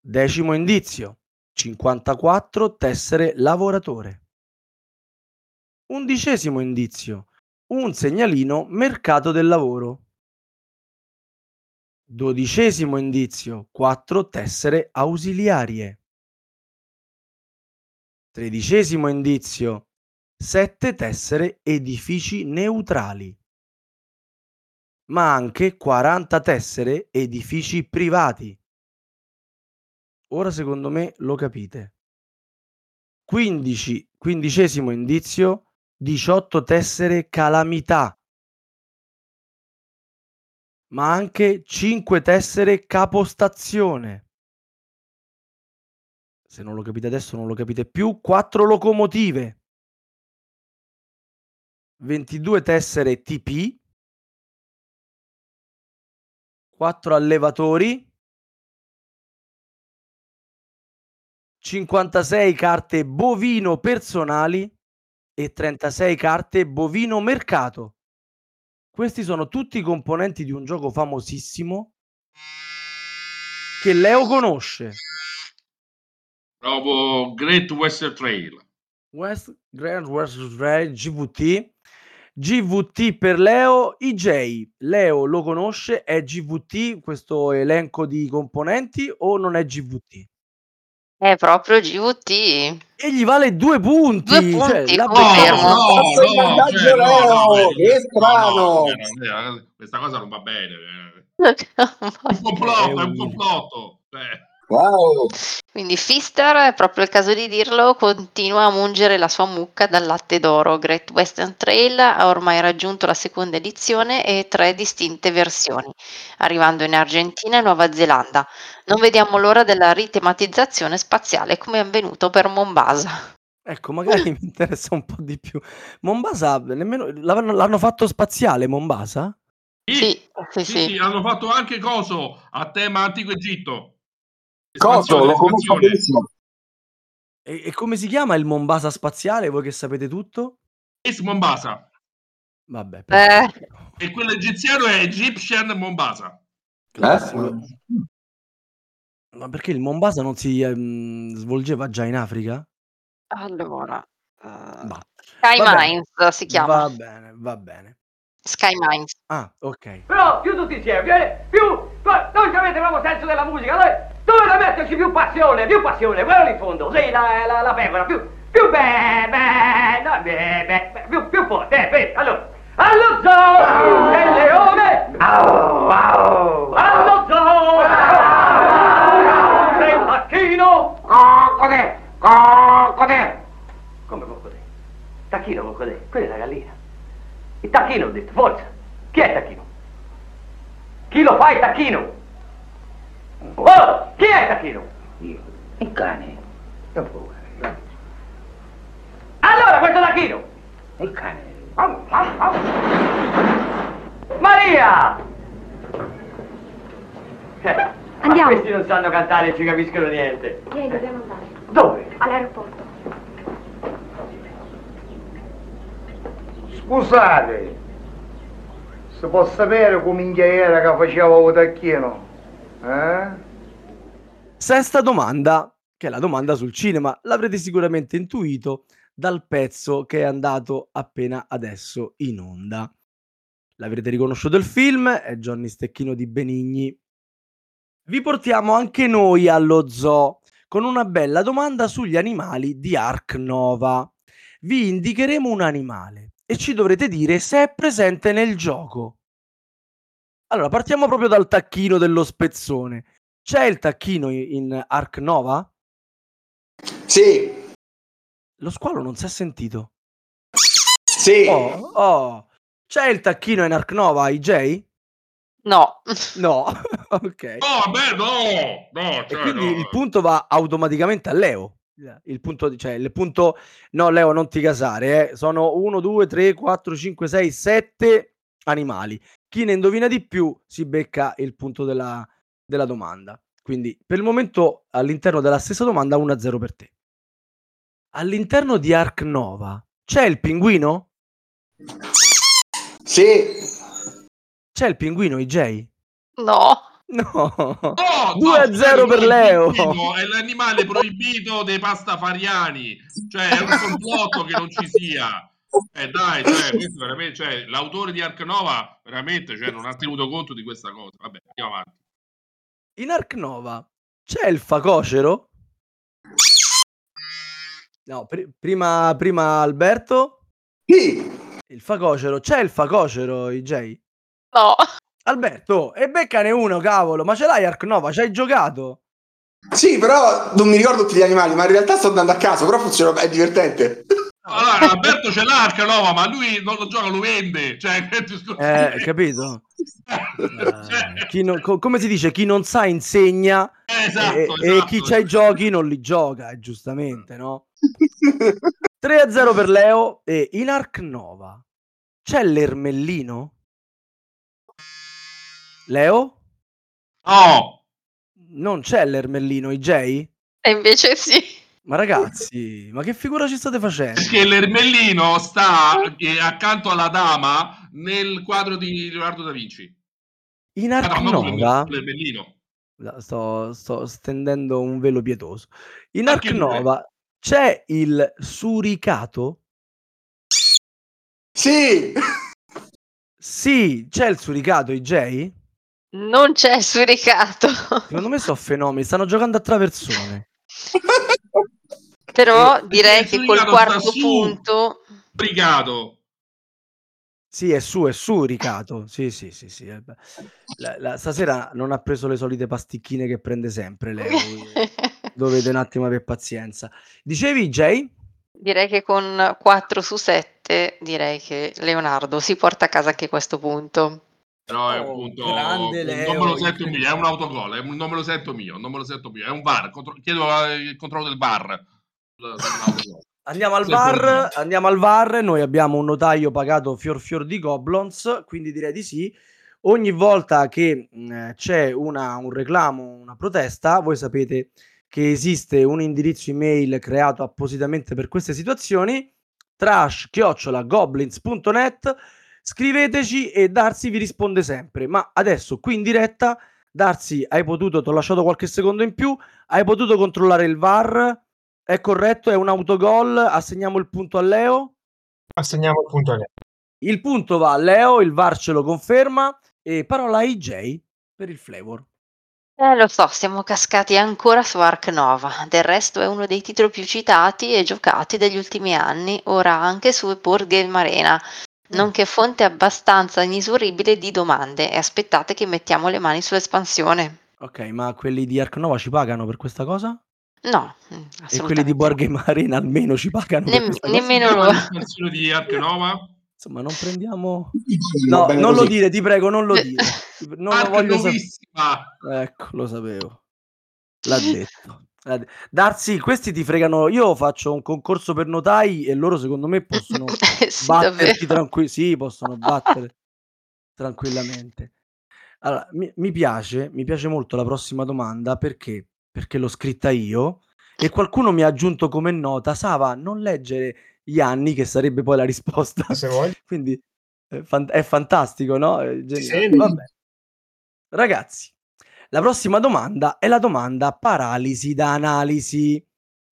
Decimo indizio, 54 tessere lavoratore. Undicesimo indizio, un segnalino mercato del lavoro. Dodicesimo indizio, 4 tessere ausiliarie. Tredicesimo indizio, 7 tessere edifici neutrali. Ma anche 40 tessere edifici privati. Ora secondo me lo capite. 15, quindicesimo indizio, 18 tessere calamità. Ma anche 5 tessere capostazione. Se non lo capite adesso non lo capite più. 4 locomotive. 22 tessere TP. 4 allevatori. 56 carte bovino personali e 36 carte bovino mercato. Questi sono tutti i componenti di un gioco famosissimo che Leo conosce. Proprio Great Western Trail. West Grand West Trail GVT. GVT per Leo, IJ. Leo lo conosce, è GVT questo elenco di componenti o non è GVT? È proprio GVT. E gli vale due punti. Due cioè, punti, la confermo. no, cioè, no, no, eh, strano. no, no, eh, questa cosa non va bene. eh. Un complotto, è un complotto. Cioè, Wow. Quindi Fister, è proprio il caso di dirlo, continua a mungere la sua mucca dal latte d'oro. Great Western Trail ha ormai raggiunto la seconda edizione e tre distinte versioni, arrivando in Argentina e Nuova Zelanda. Non vediamo l'ora della ritematizzazione spaziale come è avvenuto per Mombasa. Ecco, magari mi interessa un po' di più. Mombasa, nemmeno l'hanno, l'hanno fatto spaziale Mombasa? sì, Sì, sì, sì, sì. sì, hanno fatto anche coso a tema antico Egitto. Coso, lo conosco benissimo. E, e come si chiama il Mombasa spaziale? Voi che sapete tutto? Es Mombasa. Vabbè, Eh. E quello egiziano è Egyptian Mombasa. Classico. Eh? Ma perché il Mombasa non si ehm, svolgeva già in Africa? allora, Bah. Sky Va bene. Mines si chiama. Va bene, va bene. Sky Mines. Ah, ok. Però più tutti insieme, viene, più, voi avete proprio senso della musica, noi dovete metterci più passione, più passione, quello in fondo, sì, la, la, la pecora, più, più beh, beh, no, beh, beh, beh, più, più forte, eh, beh, allora, allo zoo del leone, au, au, allo zoo del tacchino, coccodè, coccodè, come coccodè? Tacchino coccodè, quella è la gallina. Il tacchino ho detto, forza. Chi è il tacchino? Chi lo fa il tacchino? Oh, chi è il tacchino? Io. Il cane. Non può Allora questo tacchino! Il cane. Au, au, au. Maria! Eh, Andiamo. Ma questi non sanno cantare e ci capiscono niente. Vieni, dobbiamo andare. Dove? All'aeroporto. Scusate, se posso sapere come minchia era che faceva il tacchino? Eh? Sesta domanda, che è la domanda sul cinema. L'avrete sicuramente intuito dal pezzo che è andato appena adesso in onda. L'avrete riconosciuto il film, è Johnny Stecchino di Benigni. Vi portiamo anche noi allo zoo con una bella domanda sugli animali di Ark Nova. Vi indicheremo un animale e ci dovrete dire se è presente nel gioco. Allora, partiamo proprio dal tacchino dello spezzone. c'è il tacchino in, Ark Nova? Sì, Lo squalo non si è sentito. sì. Oh, oh. C'è il tacchino in Ark Nova, IJ? No. No, ok. No, vabbè, no, no, E cioè, quindi no. il punto va automaticamente a Leo. Il punto, cioè, il punto, no, Leo, non ti casare. eh. Sono 1, 2, 3, 4, 5, 6, 7 animali. Chi ne indovina di più si becca il punto della, della domanda. Quindi per il momento all'interno della stessa domanda 1 a 0 per te. All'interno di Ark Nova c'è il pinguino? Sì, C'è il pinguino, IJ? No. No. No, 2 no, a 0 per Leo. È l'animale proibito dei pastafariani. Cioè, è un complotto che non ci sia. Eh dai, cioè, questo veramente, cioè, l'autore di Ark Nova veramente cioè, non ha tenuto conto di questa cosa. Vabbè, andiamo avanti. In Ark Nova c'è il facocero? No, pri- prima, prima Alberto. sì. Il facocero. C'è il facocero, IJ? No. Alberto, e beccane uno, cavolo. Ma ce l'hai Ark Nova? Ci hai giocato? Sì, però non mi ricordo tutti gli animali, ma in realtà sto andando a caso, però funziona, è divertente. Allora, Alberto c'è l'Ark Nova, ma lui non lo gioca, lo vende. Cioè, Eh, capito? Cioè, Eh, chi non- co- come si dice? Chi non sa insegna esatto, e, e esatto. chi c'ha i giochi non li gioca, eh, giustamente, no? 3 a 0 per Leo e in Ark Nova c'è l'ermellino? Leo? No, Non c'è l'ermellino, IJ? E invece sì. Ma ragazzi, ma che figura ci state facendo? perché l'ermellino sta eh, accanto alla dama nel quadro di Leonardo da Vinci. In Ah, Ark no, non Nova l'ermellino. Sto, sto stendendo un velo pietoso. In Anche Ark due. Nova c'è il suricato? Sì, Sì, c'è il suricato, IJ? Non c'è suricato. Secondo me sono fenomeni, stanno giocando a traversone. Però direi che col quarto su. punto Brigato. Sì, è su, è suricato. Sì, sì, sì, sì. eh. La- la- stasera non ha preso le solite pasticchine che prende sempre quindi Dovete un attimo avere pazienza. Dicevi, Jay? direi che con 4 su 7 direi che Leonardo si porta a casa anche questo punto. Però è un Oh, punto. grande Leo, non me lo sento mio, è un autogol. È un, non me lo sento mio, non me lo sento mio. È un VAR. contro- chiedo eh, il controllo del VAR. Andiamo al VAR, andiamo al VAR, noi abbiamo un notaio pagato fior fior di goblins, quindi direi di sì. Ogni volta che mh, c'è una- un reclamo, una protesta, voi sapete che esiste un indirizzo email creato appositamente per queste situazioni, trash-goblins.net, scriveteci e Darsi vi risponde sempre. Ma adesso qui in diretta, Darsi, hai potuto, ti ho lasciato qualche secondo in più, hai potuto controllare il VAR? È corretto, è un autogol, assegniamo il punto a Leo. Assegniamo il punto a lei. Il punto va a Leo, il VAR ce lo conferma e parola a IJ per il flavor. Eh, lo so, siamo cascati ancora su Ark Nova. Del resto è uno dei titoli più citati e giocati degli ultimi anni, ora anche su Board Game Arena, nonché fonte abbastanza inesoribile di domande. E aspettate che mettiamo le mani sull'espansione. Ok, ma quelli di Ark Nova ci pagano per questa cosa? No, mm, E quelli di assolutamente Board no. Game Arena almeno ci pagano per Nem- questa cosa? nemmeno loro. di Ark Nova. Insomma, non prendiamo... Va No, bene non lo così. dire, ti prego, non lo dire. Non lo voglio sapere. Ecco, lo sapevo. L'ha detto. L'ha de- Darsi, questi ti fregano. Io faccio un concorso per notai e loro, secondo me, possono Eh sì, batterti davvero. tranquilli. Sì, possono battere tranquillamente. Allora, mi, mi piace, mi piace molto la prossima domanda perché? Perché l'ho scritta io e qualcuno mi ha aggiunto come nota, Sava, non leggere gli anni, che sarebbe poi la risposta. Se vuoi. Quindi è, fan- è fantastico, no? È Sì. Ragazzi, la prossima domanda è la domanda paralisi da analisi.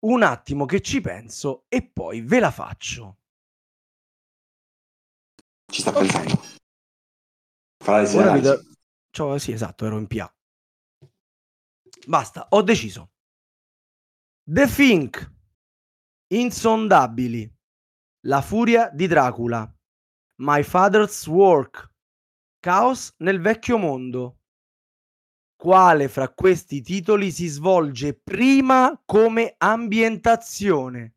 Un attimo che ci penso e poi ve la faccio. Ci sta pensando. Do- analisi. Cioè, sì, esatto, ero in PA. Basta, ho deciso. The Fink, Insondabili, La furia di Dracula, My Father's Work, Caos nel vecchio mondo. quale fra questi titoli si svolge prima come ambientazione?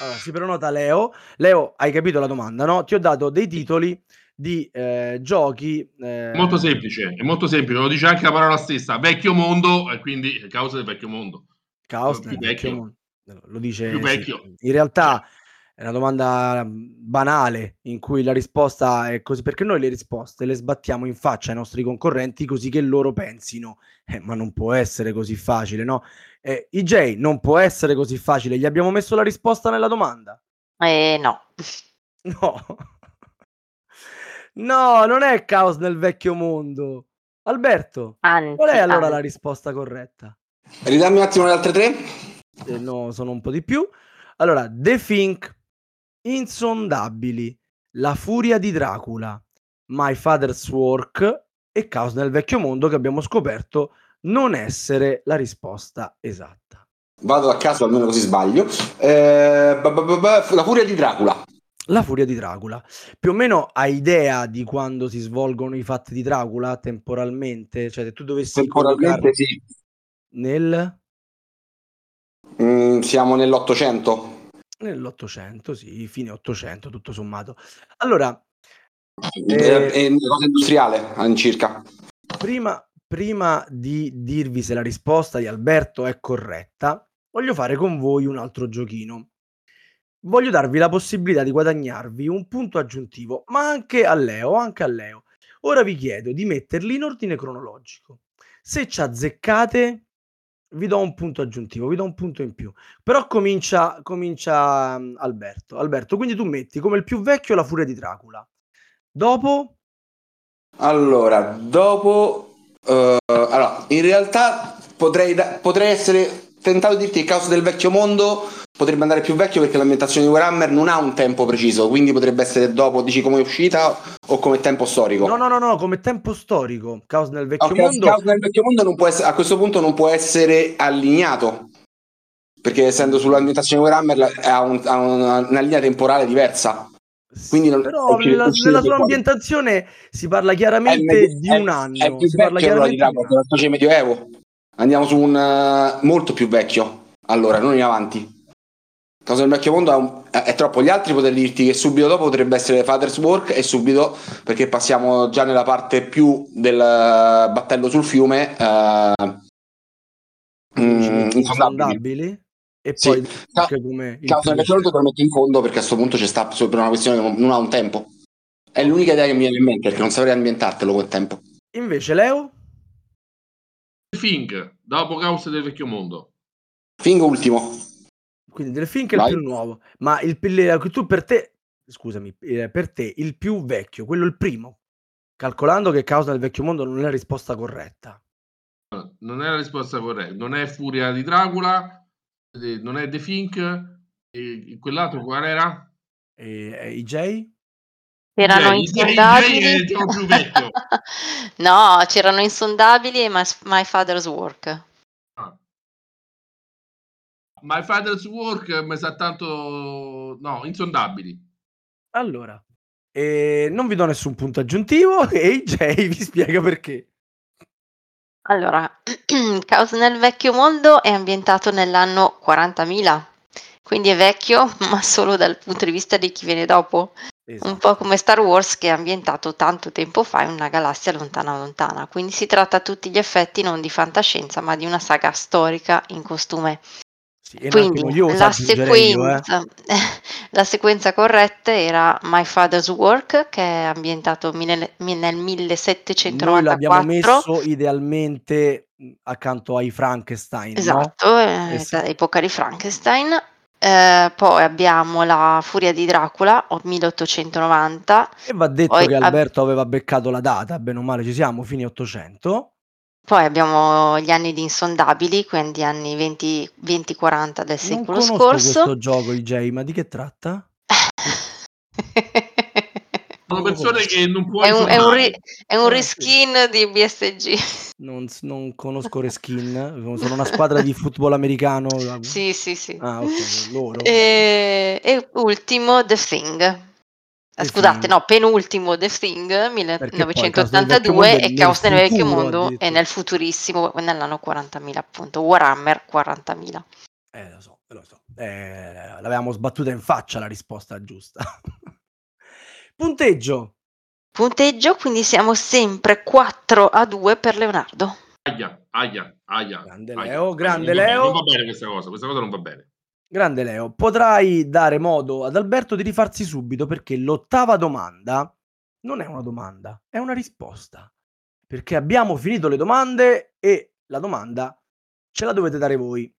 Allora, si prenota Leo. Leo, hai capito la domanda, no? Ti ho dato dei titoli di eh, giochi. eh, Molto semplice, è molto semplice, lo dice anche la parola stessa, vecchio mondo, e quindi causa del vecchio mondo. Caos più nel vecchio vecchio. mondo. Lo dice Più sì. vecchio. In realtà è una domanda mm, banale in cui la risposta è così perché noi le risposte le sbattiamo in faccia ai nostri concorrenti così che loro pensino. Eh, ma non può essere così facile, no? Eh, IJ non può essere così facile. Gli abbiamo messo la risposta nella domanda. Eh, no. No. No, non è caos nel vecchio mondo. Alberto, Anzi, qual è allora la anzi. risposta corretta? Ridammi un attimo le altre tre. Eh, no, sono un po' di più. Allora, The Fink, Insondabili, La furia di Dracula, My Father's Work e Caos nel vecchio mondo che abbiamo scoperto non essere la risposta esatta. Vado a caso, almeno così sbaglio. Eh, ba- ba- ba- la furia di Dracula. La furia di Dracula. Più o meno hai idea di quando si svolgono i fatti di Dracula temporalmente? Cioè, se tu dovessi Temporalmente sì. nel Mm, siamo nell'Ottocento. nell'Ottocento, sì, fine Ottocento, tutto sommato. Allora, Eh, Eh, è una cosa industriale all'incirca. prima, prima di dirvi se la risposta di Alberto è corretta, voglio fare con voi un altro giochino. Voglio darvi la possibilità di guadagnarvi un punto aggiuntivo, ma anche a Leo, anche a Leo. Ora vi chiedo di metterli in ordine cronologico. Se ci azzeccate, vi do un punto aggiuntivo, vi do un punto in più. Però comincia, comincia mm, Alberto. Alberto, quindi tu metti come il più vecchio la furia di Dracula. Dopo, Allora, dopo... eh, allora, in realtà potrei, potrei essere tentato di dirti che Caos del Vecchio Mondo potrebbe andare più vecchio perché l'ambientazione di Warhammer non ha un tempo preciso, quindi potrebbe essere dopo, dici come uscita o come tempo storico. no, no, no, no, come tempo storico. Caos nel vecchio Ok, mondo. Caos del Vecchio Mondo non può essere- a questo punto non può essere allineato. Perché essendo sull'ambientazione di Warhammer ha, un- ha una, una linea temporale diversa. Quindi non- Però ok, nella, nella sua ambientazione si parla È, chiaramente il- di è- un anno. è più si parla vecchio allora di chiaramente di un Dracula, perché c'è Medioevo. Andiamo su un eh, molto più vecchio. Allora, non in avanti. Cosa del vecchio mondo è, un- è- è troppo. Gli altri potrei dirti che subito dopo potrebbe essere Father's Work e subito perché passiamo già nella parte più del eh, battello sul fiume. eh, mm, insondabili. e Sì. poi Ca- come il Causa del mondo te lo metto in fondo perché a questo punto c'è sta per una questione che non, non ha un tempo. È l'unica idea che mi viene in mente perché non saprei ambientartelo quel tempo. Invece Leo? Fink, dopo Caos del vecchio mondo. Fingo ultimo. Quindi del film che è il Vai. più nuovo. Ma il, il- tu per te, scusami, eh, per te il più vecchio, quello il primo, calcolando che causa del vecchio mondo non è la risposta corretta. Non è la risposta corretta. Non è Furia di Dracula, eh, non è The Fink. E quell'altro qual era? E, e IJ? Jay, Jay- insondabili. Jay no, c'erano insondabili e My, My Father's Work. My Father's Work mi sa tanto... No, insondabili. Allora, eh, non vi do nessun punto aggiuntivo e IJ vi spiega perché. Allora, Caos nel vecchio mondo è ambientato nell'anno 40.000, quindi è vecchio, ma solo dal punto di vista di chi viene dopo. Un Esatto. po' come Star Wars che è ambientato tanto tempo fa in una galassia lontana lontana. Quindi si tratta a tutti gli effetti non di fantascienza, ma di una saga storica in costume. Sì, Quindi io la aggiungerei io, eh. sequenza, la sequenza corretta era My Father's Work, che è ambientato mille- mi- nel Noi l'abbiamo 1794. messo idealmente accanto ai Frankenstein, no? Esatto, eh, Eh sì. epoca di Frankenstein. Eh, poi abbiamo la Furia di Dracula, o 1890. E va detto Poi che ab- Alberto aveva beccato la data, bene o male ci siamo, fine 800. Poi abbiamo gli anni di Insondabili, quindi anni 20 20-40 del Non secolo conosco scorso. questo gioco, IJ, ma di che tratta? Sono Non persone che non puoi È un, è un ri- è un Ah, reskin di BSG. Non, non conosco Reskin, sono una squadra di football americano. Sì, sì, sì. Ah, ok, loro. E, e ultimo, The Thing. Eh, The Scusate, Thing. no, penultimo The Thing, Perché poi Caos nel Vecchio Mondo 1982 è e Caos nel Vecchio Mondo è addirittura. nel futurissimo, nell'anno 40.000 appunto, Warhammer 40.000. Eh, lo so, lo so. Eh, l'avevamo sbattuta in faccia la risposta giusta. Punteggio. Punteggio, quindi siamo sempre 4 a 2 per Leonardo. Aia, aia, aia. Grande aia. Leo, grande non va bene, Leo. Non va bene questa cosa, questa cosa non va bene. Grande Leo, potrai dare modo ad Alberto di rifarsi subito perché l'ottava domanda non è una domanda, è una risposta. Perché abbiamo finito le domande e la domanda ce la dovete dare voi.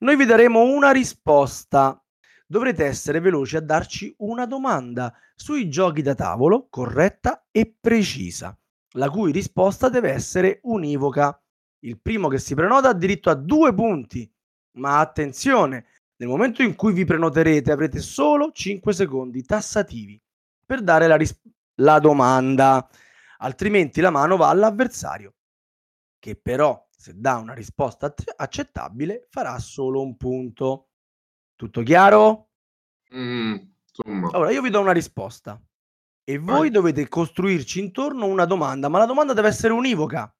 Noi vi daremo una risposta. Dovrete essere veloci a darci una domanda sui giochi da tavolo corretta e precisa, la cui risposta deve essere univoca. Il primo che si prenota ha diritto a due punti, ma attenzione, nel momento in cui vi prenoterete avrete solo 5 secondi tassativi per dare la, ris- la domanda, altrimenti la mano va all'avversario, che però se dà una risposta accettabile farà solo un punto. Tutto chiaro? Mm, Allora io vi do una risposta e voi Vai. dovete costruirci intorno una domanda, ma la domanda deve essere univoca.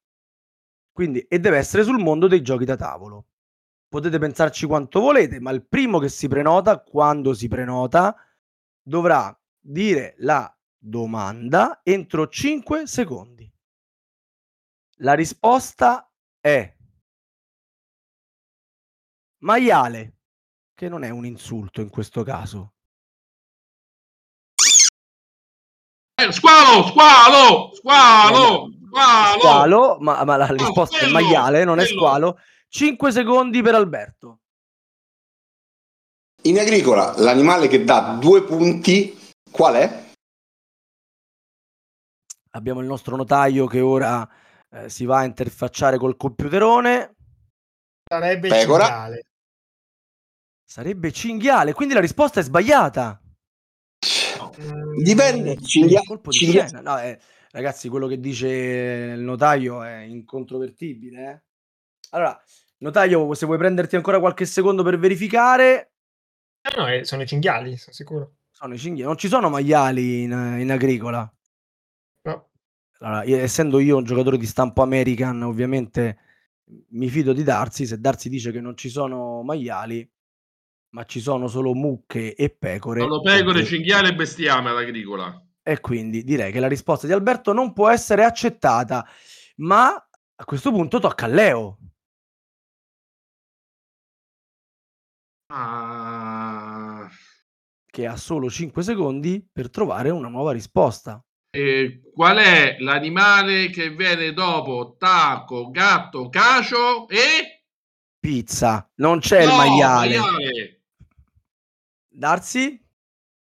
Quindi e deve essere sul mondo dei giochi da tavolo. Potete pensarci quanto volete, ma il primo che si prenota, quando si prenota, dovrà dire la domanda entro 5 secondi. La risposta è maiale, che non è un insulto in questo caso. Eh, squalo, squalo, squalo, squalo. Squalo, ma, ma la risposta è quello, maiale, non è squalo. 5 secondi per Alberto. In agricola, l'animale che dà due punti, qual è? Abbiamo il nostro notaio che ora eh, si va a interfacciare col computerone. Sarebbe il Pecora. cinghiale. Sarebbe cinghiale, quindi la risposta è sbagliata. Dipende. sì. Cinghiale- Colpo di cinghiale- scena. No, eh, ragazzi, quello che dice il notaio è incontrovertibile. eh. Allora, notaio, se vuoi prenderti ancora qualche secondo per verificare, Eh, no, eh, sono i cinghiali, sono sicuro. sono i cinghiali. Non ci sono maiali in, in agricola. No. Allora, io- essendo io un giocatore di stampo American, ovviamente mi fido di Darsi. Se Darsi dice che non ci sono maiali, ma ci sono solo mucche e pecore. Sono pecore, cinghiale e bestiame all'agricola. E quindi direi che la risposta di Alberto non può essere accettata. Ma a questo punto tocca a Leo. Ah, che ha solo 5 secondi per trovare una nuova risposta. e qual è l'animale che viene dopo taco, gatto, cacio e... Pizza, non c'è il No, maiale. maiale. Darsi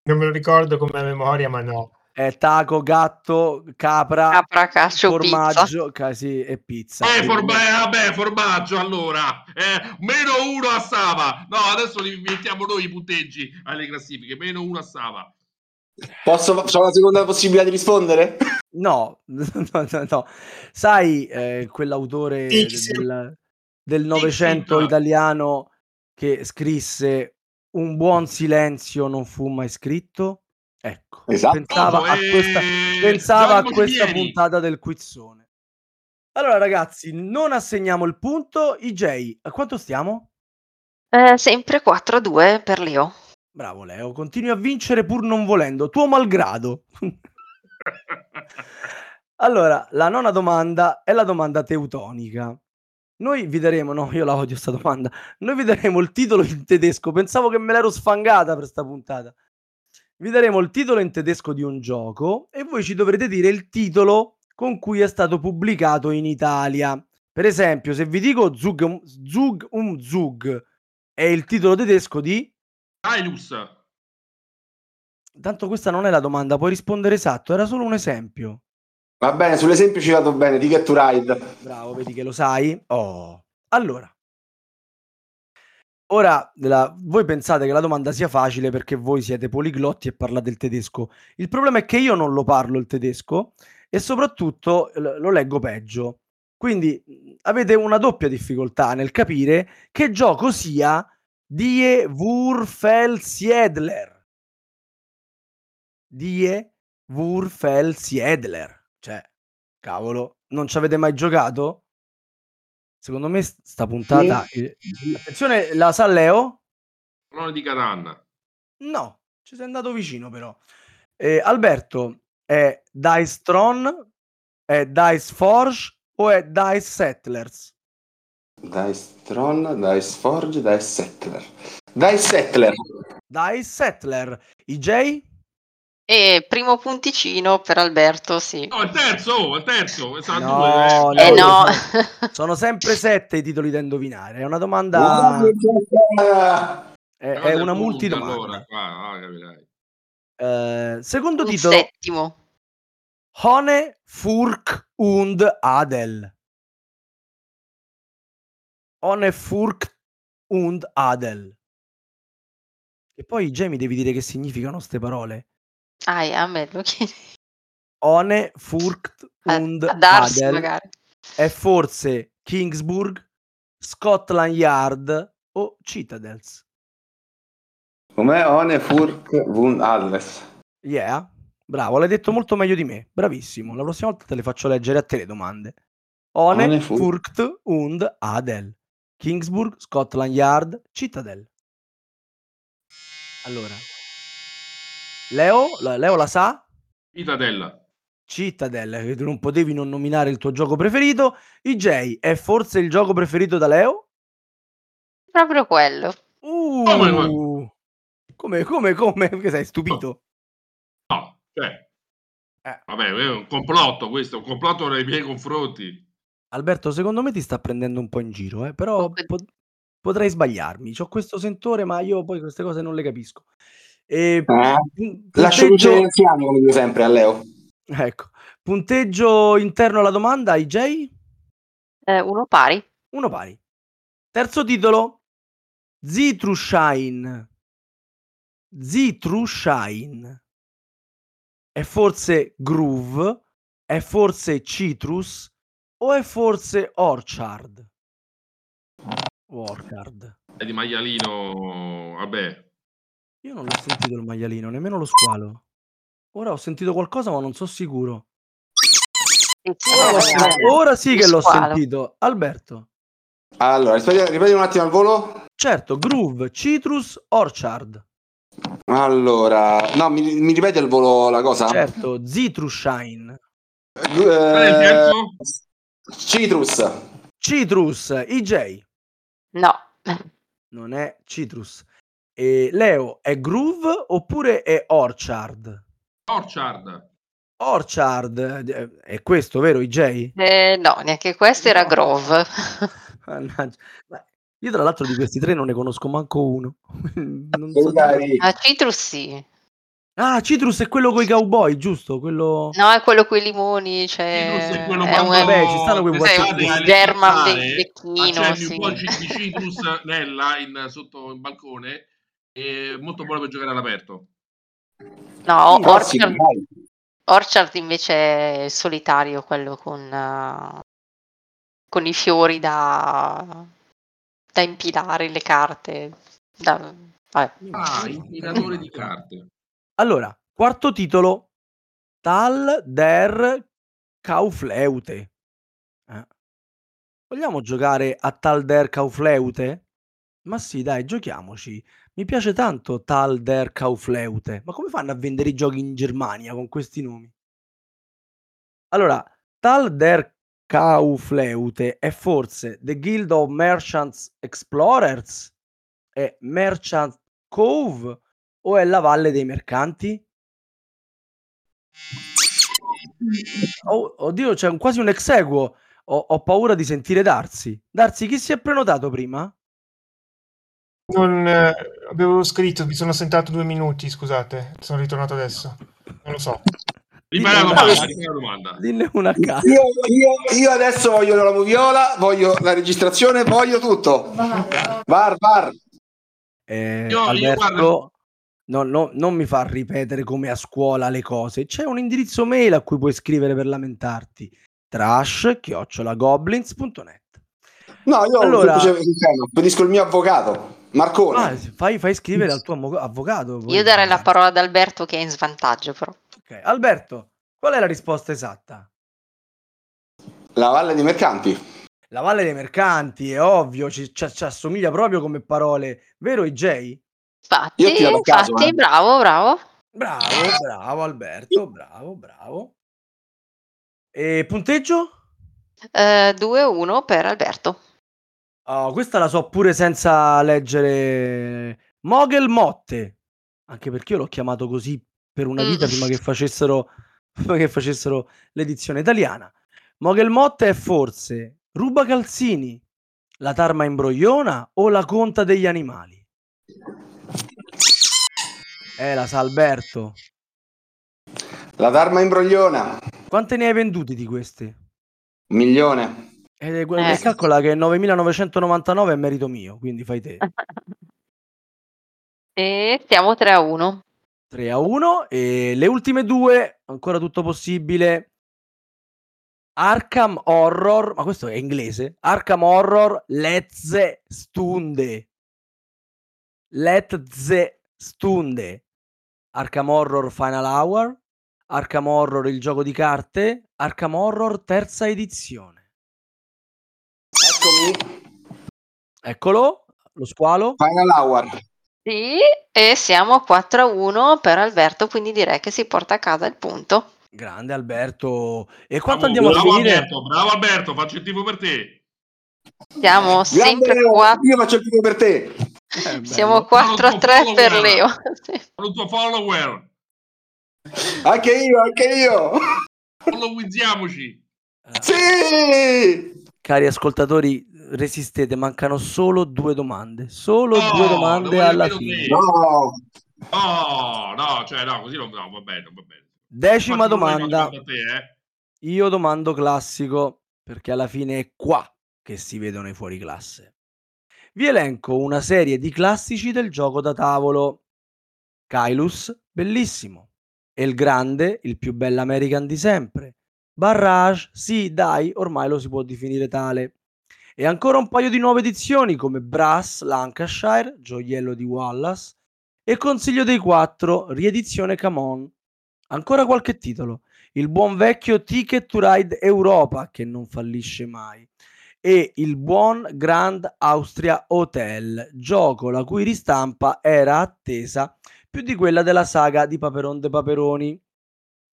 Non me lo ricordo come a memoria, ma no. È taco, gatto, capra, Capra, cacio, pizza. formaggio ca- sì, e pizza. Eh, forma- eh, vabbè, formaggio allora. Eh, meno uno a Sava. No, adesso li mettiamo noi i punteggi alle classifiche. Meno uno a Sava. Posso, c'ho la seconda possibilità di rispondere? No, no, no, no. Sai eh, quell'autore del, del Novecento italiano che scrisse Un buon silenzio non fu mai scritto? Ecco, Esatto. pensava a Eh, questa, pensava a questa puntata del quizzone. Allora ragazzi, non assegniamo il punto. IJ, a quanto stiamo? Eh, sempre 4 a 2 per Leo. Bravo Leo, continui a vincere pur non volendo, tuo malgrado. Allora, la nona domanda è la domanda teutonica. Noi vi daremo, no, io la odio sta domanda. Noi vi daremo il titolo in tedesco. Pensavo che me l'ero sfangata per sta puntata. Vi daremo il titolo in tedesco di un gioco e voi ci dovrete dire il titolo con cui è stato pubblicato in Italia. Per esempio, se vi dico Zug, um- Zug um Zug è il titolo tedesco di Ailus. Tanto questa non è la domanda, puoi rispondere esatto, era solo un esempio. Va bene, sull'esempio ci vado bene. Ticket to Ride. Bravo, vedi che lo sai. Oh. Allora. Ora, la- voi pensate che la domanda sia facile perché voi siete poliglotti e parlate il tedesco. Il problema è che io non lo parlo il tedesco e soprattutto l- lo leggo peggio. Quindi avete una doppia difficoltà nel capire che gioco sia Die Wurfelsiedler. Die Wurfelsiedler. Cioè, cavolo, non ci avete mai giocato? Secondo me sta puntata... eh, Attenzione, la sa Leo? Colonna di Catanna. No, ci sei andato vicino però. Eh, Alberto, è Dice Tron, è Dice Forge o è Dice Settlers? Dice Tron, Dice Forge, Dice Settler. Dice Settler. Dice Settler. IJ? E primo punticino per Alberto, sì. No, il terzo, oh, il terzo. Sono No, due, Eh eh. no, Sono sempre sette i titoli da indovinare. È una domanda... È, è una multidomanda. Allora, qua, ah, capirai. Eh, secondo un titolo, settimo. Hone Furk und Adel. Hone Furk und Adel. E poi Jamie devi dire che significano ste parole. Ah, a me lo chiedi. Hone Furkt A, und a darsi Adel magari. è forse Kingsburg, Scotland Yard o Citadels. Com'è One Furk Wund Adles? Yeah, bravo, l'hai detto molto meglio di me. Bravissimo. La prossima volta te le faccio leggere a te le domande. Hone Hone Furk- Furkt und Adel. Kingsburg, Scotland Yard, Citadel. Allora, Leo, la, Leo la sa? Citadella. Citadel, che tu non potevi non nominare il tuo gioco preferito. IJ è forse il gioco preferito da Leo? Proprio quello. Uh, Come, come, come, come? Che sei stupito? No, cioè. Eh. Vabbè, è un complotto questo, un complotto nei miei confronti. Alberto, secondo me ti sta prendendo un po' in giro, eh, però Comunque- pot- potrei sbagliarmi. Ho questo sentore, ma io poi queste cose non le capisco. E, Eh? Lascio vincere anziani come dico sempre a Leo. ecco, punteggio interno alla domanda, IJ? Eh, uno pari. Uno pari. Terzo titolo, Zitrushain. Zitrushain. È forse Groove? È forse Citrus? O è forse Orchard? Orchard. È di maialino, vabbè. Io non l'ho sentito il maialino, nemmeno lo squalo. Ora ho sentito qualcosa, ma non so sicuro. Ora, sì che l'ho squalo. sentito. Alberto. Allora, ripeti, ripeti un attimo al volo. Certo, Groove, Citrus, Orchard. Allora, no, mi, mi ripeti al volo la cosa? Certo, Zitrushain. Eh? Citrus. Citrus, IJ. No. Non è Citrus. E Leo, è Groove oppure è Orchard? Orchard. Orchard, eh, è questo, vero IJ? Eh, no, neanche questo era Grove. Mannaggia. Ma Io tra l'altro di questi tre non ne conosco manco uno. Non so Dai. A Citrus sì. Ah, Citrus è quello con i cowboy, giusto? Quello... No, è quello con i limoni, cioè... Citrus è quello è quando un- Vabbè, ci stanno quei guazzetti. alle German accendi sì. un po' di citrus nella in, sotto in balcone è molto buono per giocare all'aperto. No, sì, Orchard. Orchard invece è solitario, quello con, eh, con i fiori da, da impilare, le carte. Da. Ah, impilatore di carte. Allora, quarto titolo. Tal der Kaufleute. Eh. Vogliamo giocare a Tal der Kaufleute? Ma sì, dai, giochiamoci. Mi piace tanto Tal der Kaufleute. Ma come fanno a vendere i giochi in Germania con questi nomi? Allora, Tal der Kaufleute è forse The Guild of Merchants Explorers? È Merchant Cove o è la Valle dei Mercanti? Oh, oddio, c'è un- quasi un exeguo. Ho, ho paura di sentire Darsi. Darsi, chi si è prenotato prima? Non eh, avevo scritto, mi sono sentato due minuti, scusate, sono ritornato adesso. Non lo so. Ripara la domanda, domanda. Dinne una a caso. Io, io- io adesso voglio la moviola, voglio la registrazione, voglio tutto. Var, var. Eh, Io- Alberto, no, no, non mi fa ripetere come a scuola le cose. C'è un indirizzo mail a cui puoi scrivere per lamentarti. trash-goblins.net No, io Allora- semplicemente pedisco il mio avvocato. Marcone. Ah, fai, fai scrivere al tuo avvocato. poi. Io darei la parola ad Alberto che è in svantaggio però. Ok, Alberto, qual è la risposta esatta? La Valle dei Mercanti. La Valle dei Mercanti, è ovvio, ci, ci- ci assomiglia proprio come parole, vero IJ? Infatti, caso, infatti, eh. bravo, bravo. Bravo, bravo Alberto, bravo, bravo. E punteggio? Eh, 2-1 per Alberto. Oh, questa la so pure senza leggere. Mogel Motte. Anche perché io l'ho chiamato così per una vita Mm. prima che facessero, prima che facessero l'edizione italiana. Mogel Motte è forse Ruba Calzini, la Tarma Imbrogliona o la Conta degli Animali? Eh, la sa Alberto. La Dharma Imbrogliona. Quante ne hai vendute di queste? Un milione. Gu- Eh. Calcola che 9999 è merito mio, quindi fai te. E siamo 3-1. 3 a 1 e le ultime due, ancora tutto possibile. Arkham Horror, ma questo è inglese. Arkham Horror Let's Stunde. Let's Stunde. Arkham Horror Final Hour. Arkham Horror il gioco di carte. Arkham Horror terza edizione. Eccomi. Eccolo, lo squalo. Final Hour. Sì, e siamo 4-1 per Alberto, quindi direi che si porta a casa il punto. Grande Alberto. E quanto Bravo, andiamo a bravo finire? Alberto, bravo Alberto, faccio il tifo per te. Siamo Grande sempre Leo, 4 io faccio il primo per te. Eh, Siamo bello. 4 a 3 per Leo. Sono il tuo follower. Anche io, anche io. Followizziamoci. Sì. Cari ascoltatori, resistete, mancano solo due domande. Solo No, due domande alla fine. No. No, no, cioè no, così non no, va bene, va bene. Decima domanda. te, eh. Io domando classico, perché alla fine è qua che si vedono i fuori classe. Vi elenco una serie di classici del gioco da tavolo. Kylus, bellissimo. El Grande, il più bello American di sempre. Barrage, sì, dai, ormai lo si può definire tale. E ancora un paio di nuove edizioni come Brass, Lancashire, Gioiello di Wallace e Consiglio dei Quattro, riedizione Come On. Ancora qualche titolo. Il buon vecchio Ticket to Ride Europa, che non fallisce mai. E il buon Grand Austria Hotel, gioco la cui ristampa era attesa più di quella della saga di Paperon de Paperoni.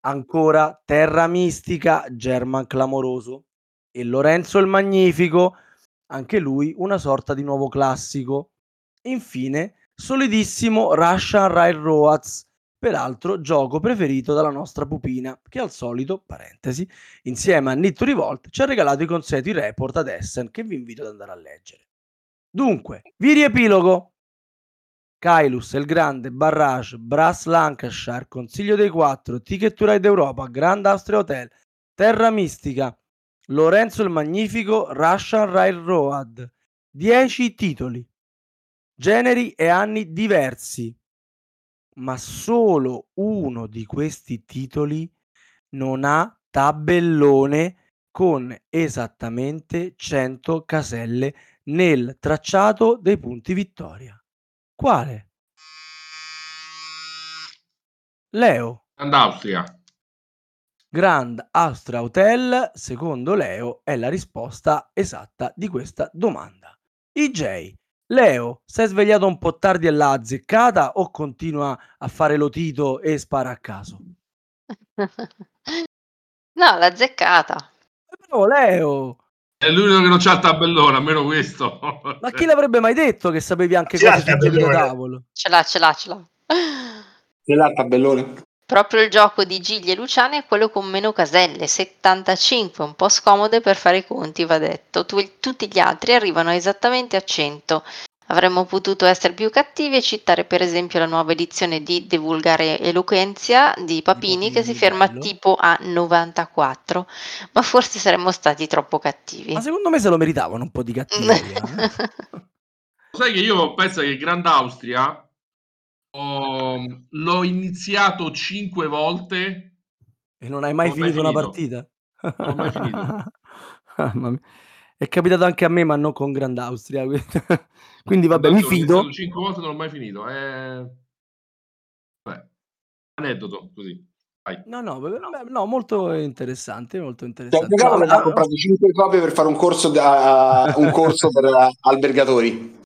Ancora Terra Mistica, German Clamoroso. E Lorenzo il Magnifico, anche lui una sorta di nuovo classico. Infine, solidissimo Russian Railroads, peraltro gioco preferito dalla nostra pupina, che al solito, parentesi, insieme a Need to Revolt ci ha regalato i consueti report ad Essen che vi invito ad andare a leggere. Dunque, vi riepilogo. Kylus, El Grande, Barrage, Brass Lancashire, Consiglio dei Quattro, Ticket to Ride Europa, Grand Austria Hotel, Terra Mistica, Lorenzo il Magnifico, Russian Railroad. 10 titoli, generi e anni diversi, ma solo uno di questi titoli non ha tabellone con esattamente 100 caselle nel tracciato dei punti vittoria. Quale? Leo. Grand Austria. Grand Austria Hotel, secondo Leo, è la risposta esatta di questa domanda. IJ, Leo, sei svegliato un po' tardi e l'ha azzeccata o continua a fare l'otito e spara a caso? No, l'ha azzeccata. Bravo Leo! È l'unico che non c'ha il tabellone, almeno questo. Ma chi l'avrebbe mai detto che sapevi anche sul gioco da tabellone. tavolo? Ce l'ha, ce l'ha, ce l'ha. Ce l'ha il tabellone. Proprio il gioco di Gigli e Luciani è quello con meno caselle, 75, un po' scomode per fare i conti, va detto. Tu- tutti gli altri arrivano esattamente a 100. Avremmo potuto essere più cattivi e citare per esempio la nuova edizione di De Vulgare Eloquenzia di Papini che si ferma bello. tipo a 94, ma forse saremmo stati troppo cattivi. Ma secondo me se lo meritavano un po' di cattiveria. eh? Sai che io penso che Grand Austria ho- l'ho iniziato cinque volte. E non hai mai Non ho mai finito una finito. partita? Non ho mai finito. È capitato anche a me, ma non con Grand'Austria. Quindi vabbè, mi Adesso ho fido. iniziato Cinque volte non l'ho mai finito. Eh... Beh, aneddoto così. Vai. No, no, no, no, molto interessante, molto Cioè, interessante. capo No, ah, comprato 5 copie per fare un corso, da- un corso per albergatori.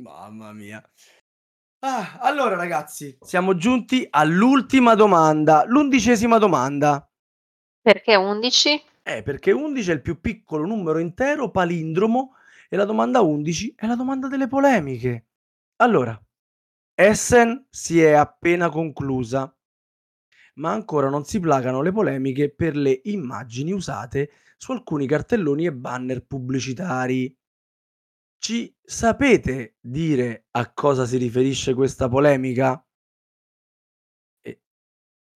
Mamma mia. Ah, allora ragazzi, siamo giunti all'ultima domanda, l'undicesima domanda. Perché 11? Eh, perché 11 è il più piccolo numero intero palindromo e la domanda 11 è la domanda delle polemiche. Allora, Essen si è appena conclusa, ma ancora non si placano le polemiche per le immagini usate su alcuni cartelloni e banner pubblicitari. Ci sapete dire a cosa si riferisce questa polemica?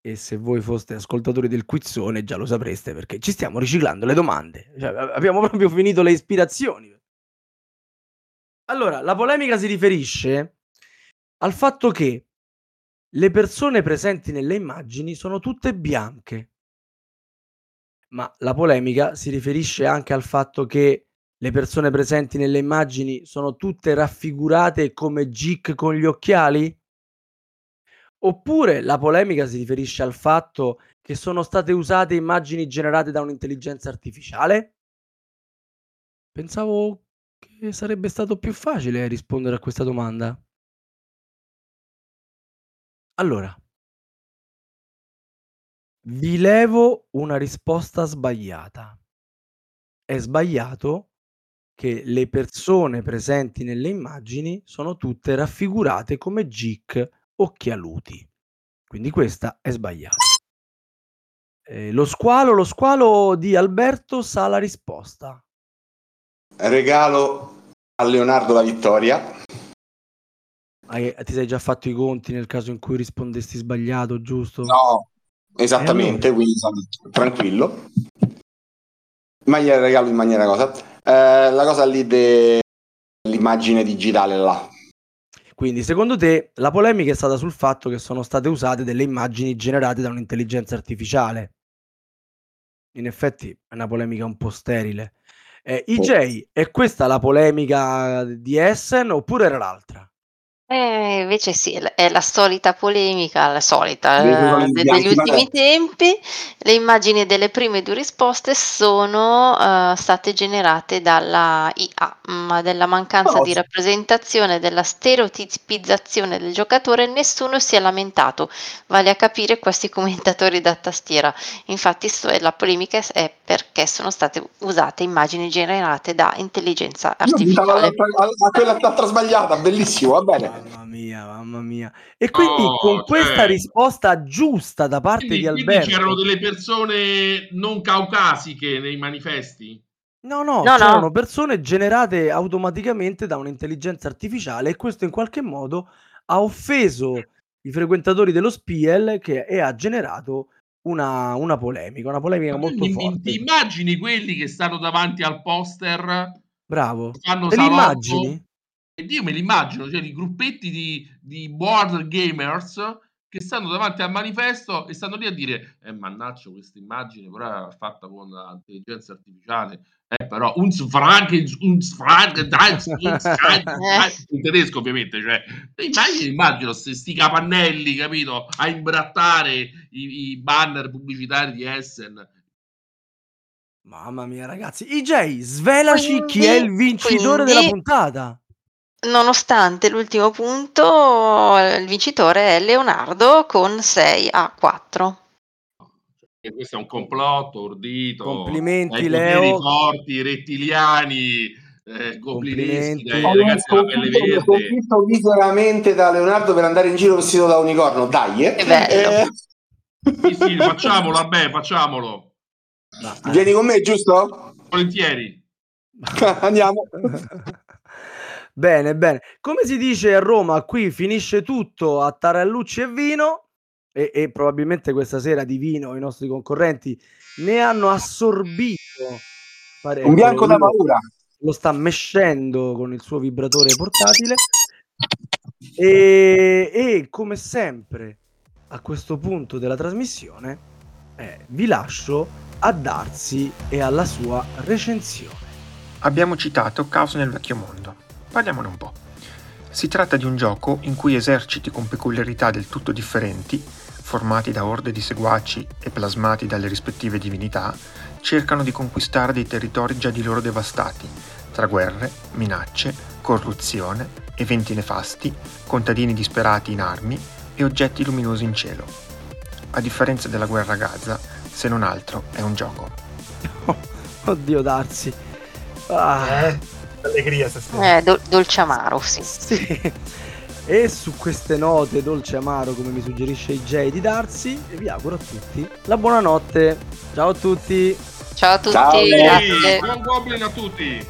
E, se voi foste ascoltatori del quizzone già lo sapreste perché ci stiamo riciclando le domande. Cioè, abbiamo proprio finito le ispirazioni. Allora, la polemica si riferisce al fatto che le persone presenti nelle immagini sono tutte bianche. Ma la polemica si riferisce anche al fatto che le persone presenti nelle immagini sono tutte raffigurate come Gic con gli occhiali? Oppure la polemica si riferisce al fatto che sono state usate immagini generate da un'intelligenza artificiale? Pensavo che sarebbe stato più facile rispondere a questa domanda. Allora, vi levo una risposta sbagliata. È sbagliato che le persone presenti nelle immagini sono tutte raffigurate come Gic occhialuti. Quindi questa è sbagliata. Eh, lo squalo, lo squalo di Alberto sa la risposta. Regalo a Leonardo la vittoria. Hai- ti sei già fatto i conti nel caso in cui rispondessi sbagliato, giusto? No, esattamente, quindi sono tranquillo. In maniera regalo in maniera cosa. Eh, la cosa lì dell'immagine digitale là. Quindi, secondo te, la polemica è stata sul fatto che sono state usate delle immagini generate da un'intelligenza artificiale. In effetti è una polemica un po' sterile. Eh, IJ, è questa la polemica di Essen oppure era l'altra? Eh, invece sì, è la- è la solita polemica, la solita, eh, degli ultimi tempi. Le immagini delle prime due risposte sono eh, state generate dalla IA, ma della mancanza Oh. di rappresentazione, della stereotipizzazione del giocatore, nessuno si è lamentato, vale a capire questi commentatori da tastiera. Infatti sto- la polemica è perché sono state usate immagini generate da intelligenza artificiale. all'altra- a, a quella l'altra sbagliata, bellissimo, va bene. Mamma mia, mamma mia. E quindi No, con questa cioè- risposta giusta da parte Quindi, di quindi Alberto. c'erano delle persone non caucasiche nei manifesti? No, no, No, no. c'erano persone generate automaticamente da un'intelligenza artificiale e questo in qualche modo ha offeso i frequentatori dello Spiel che, e ha generato una, una polemica, una polemica molto mi- forte. Ti immagini quelli che stanno davanti al poster, Bravo. fanno Te li salotto? immagini? Ed io me li immagino, cioè i gruppetti di, di board gamers che stanno davanti al manifesto e stanno lì a dire eh mannaggia questa immagine però è fatta con l'intelligenza artificiale eh però un sfrag un dai. in tedesco ovviamente cioè te immagini immagino sti, sti capannelli capito a imbrattare i, i banner pubblicitari di Essen Mamma mia, ragazzi. IJ, svelaci chi è il Quindi- vincitore quindi- della puntata. Nonostante l'ultimo punto, il vincitore è Leonardo con 6 a 4. E questo è un complotto ordito Complimenti, Leo. forti rettiliani eh, goblineschi Complimenti. dai ragazzi della pelle sconfitto, verde sconfitto miseramente da Leonardo per andare in giro vestito da unicorno. Dai, eh. Che bello. Eh, sì sì facciamolo vabbè facciamolo vieni con me, giusto? volentieri Andiamo. Bene, bene. Come si dice a Roma, qui finisce tutto a tarallucci e vino e, e probabilmente questa sera di vino i nostri concorrenti ne hanno assorbito parecchio. Un bianco da paura. Lo sta mescendo con il suo vibratore portatile e, e come sempre a questo punto della trasmissione eh, vi lascio a Darsi e alla sua recensione. Abbiamo citato Caos nel vecchio mondo. Parliamone un po'. Si tratta di un gioco in cui eserciti con peculiarità del tutto differenti, formati da orde di seguaci e plasmati dalle rispettive divinità, cercano di conquistare dei territori già di loro devastati, tra guerre, minacce, corruzione, eventi nefasti, contadini disperati in armi e oggetti luminosi in cielo. A differenza della guerra a Gaza, se non altro è un gioco. Oddio, Darsi. Ah. Eh, allegria stasera. Eh, do- dolce amaro, sì. Sì. E su queste note dolce amaro, come mi suggerisce i J di Darsi, vi auguro a tutti la buonanotte. Ciao a tutti. Ciao a tutti, Ciao. grazie. Buon Goblin a tutti!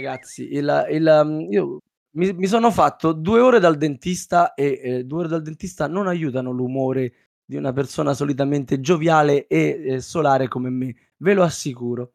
Ragazzi, il, il, um, io mi, mi sono fatto due ore dal dentista e eh, due ore dal dentista non aiutano l'umore di una persona solitamente gioviale e eh, solare come me, ve lo assicuro.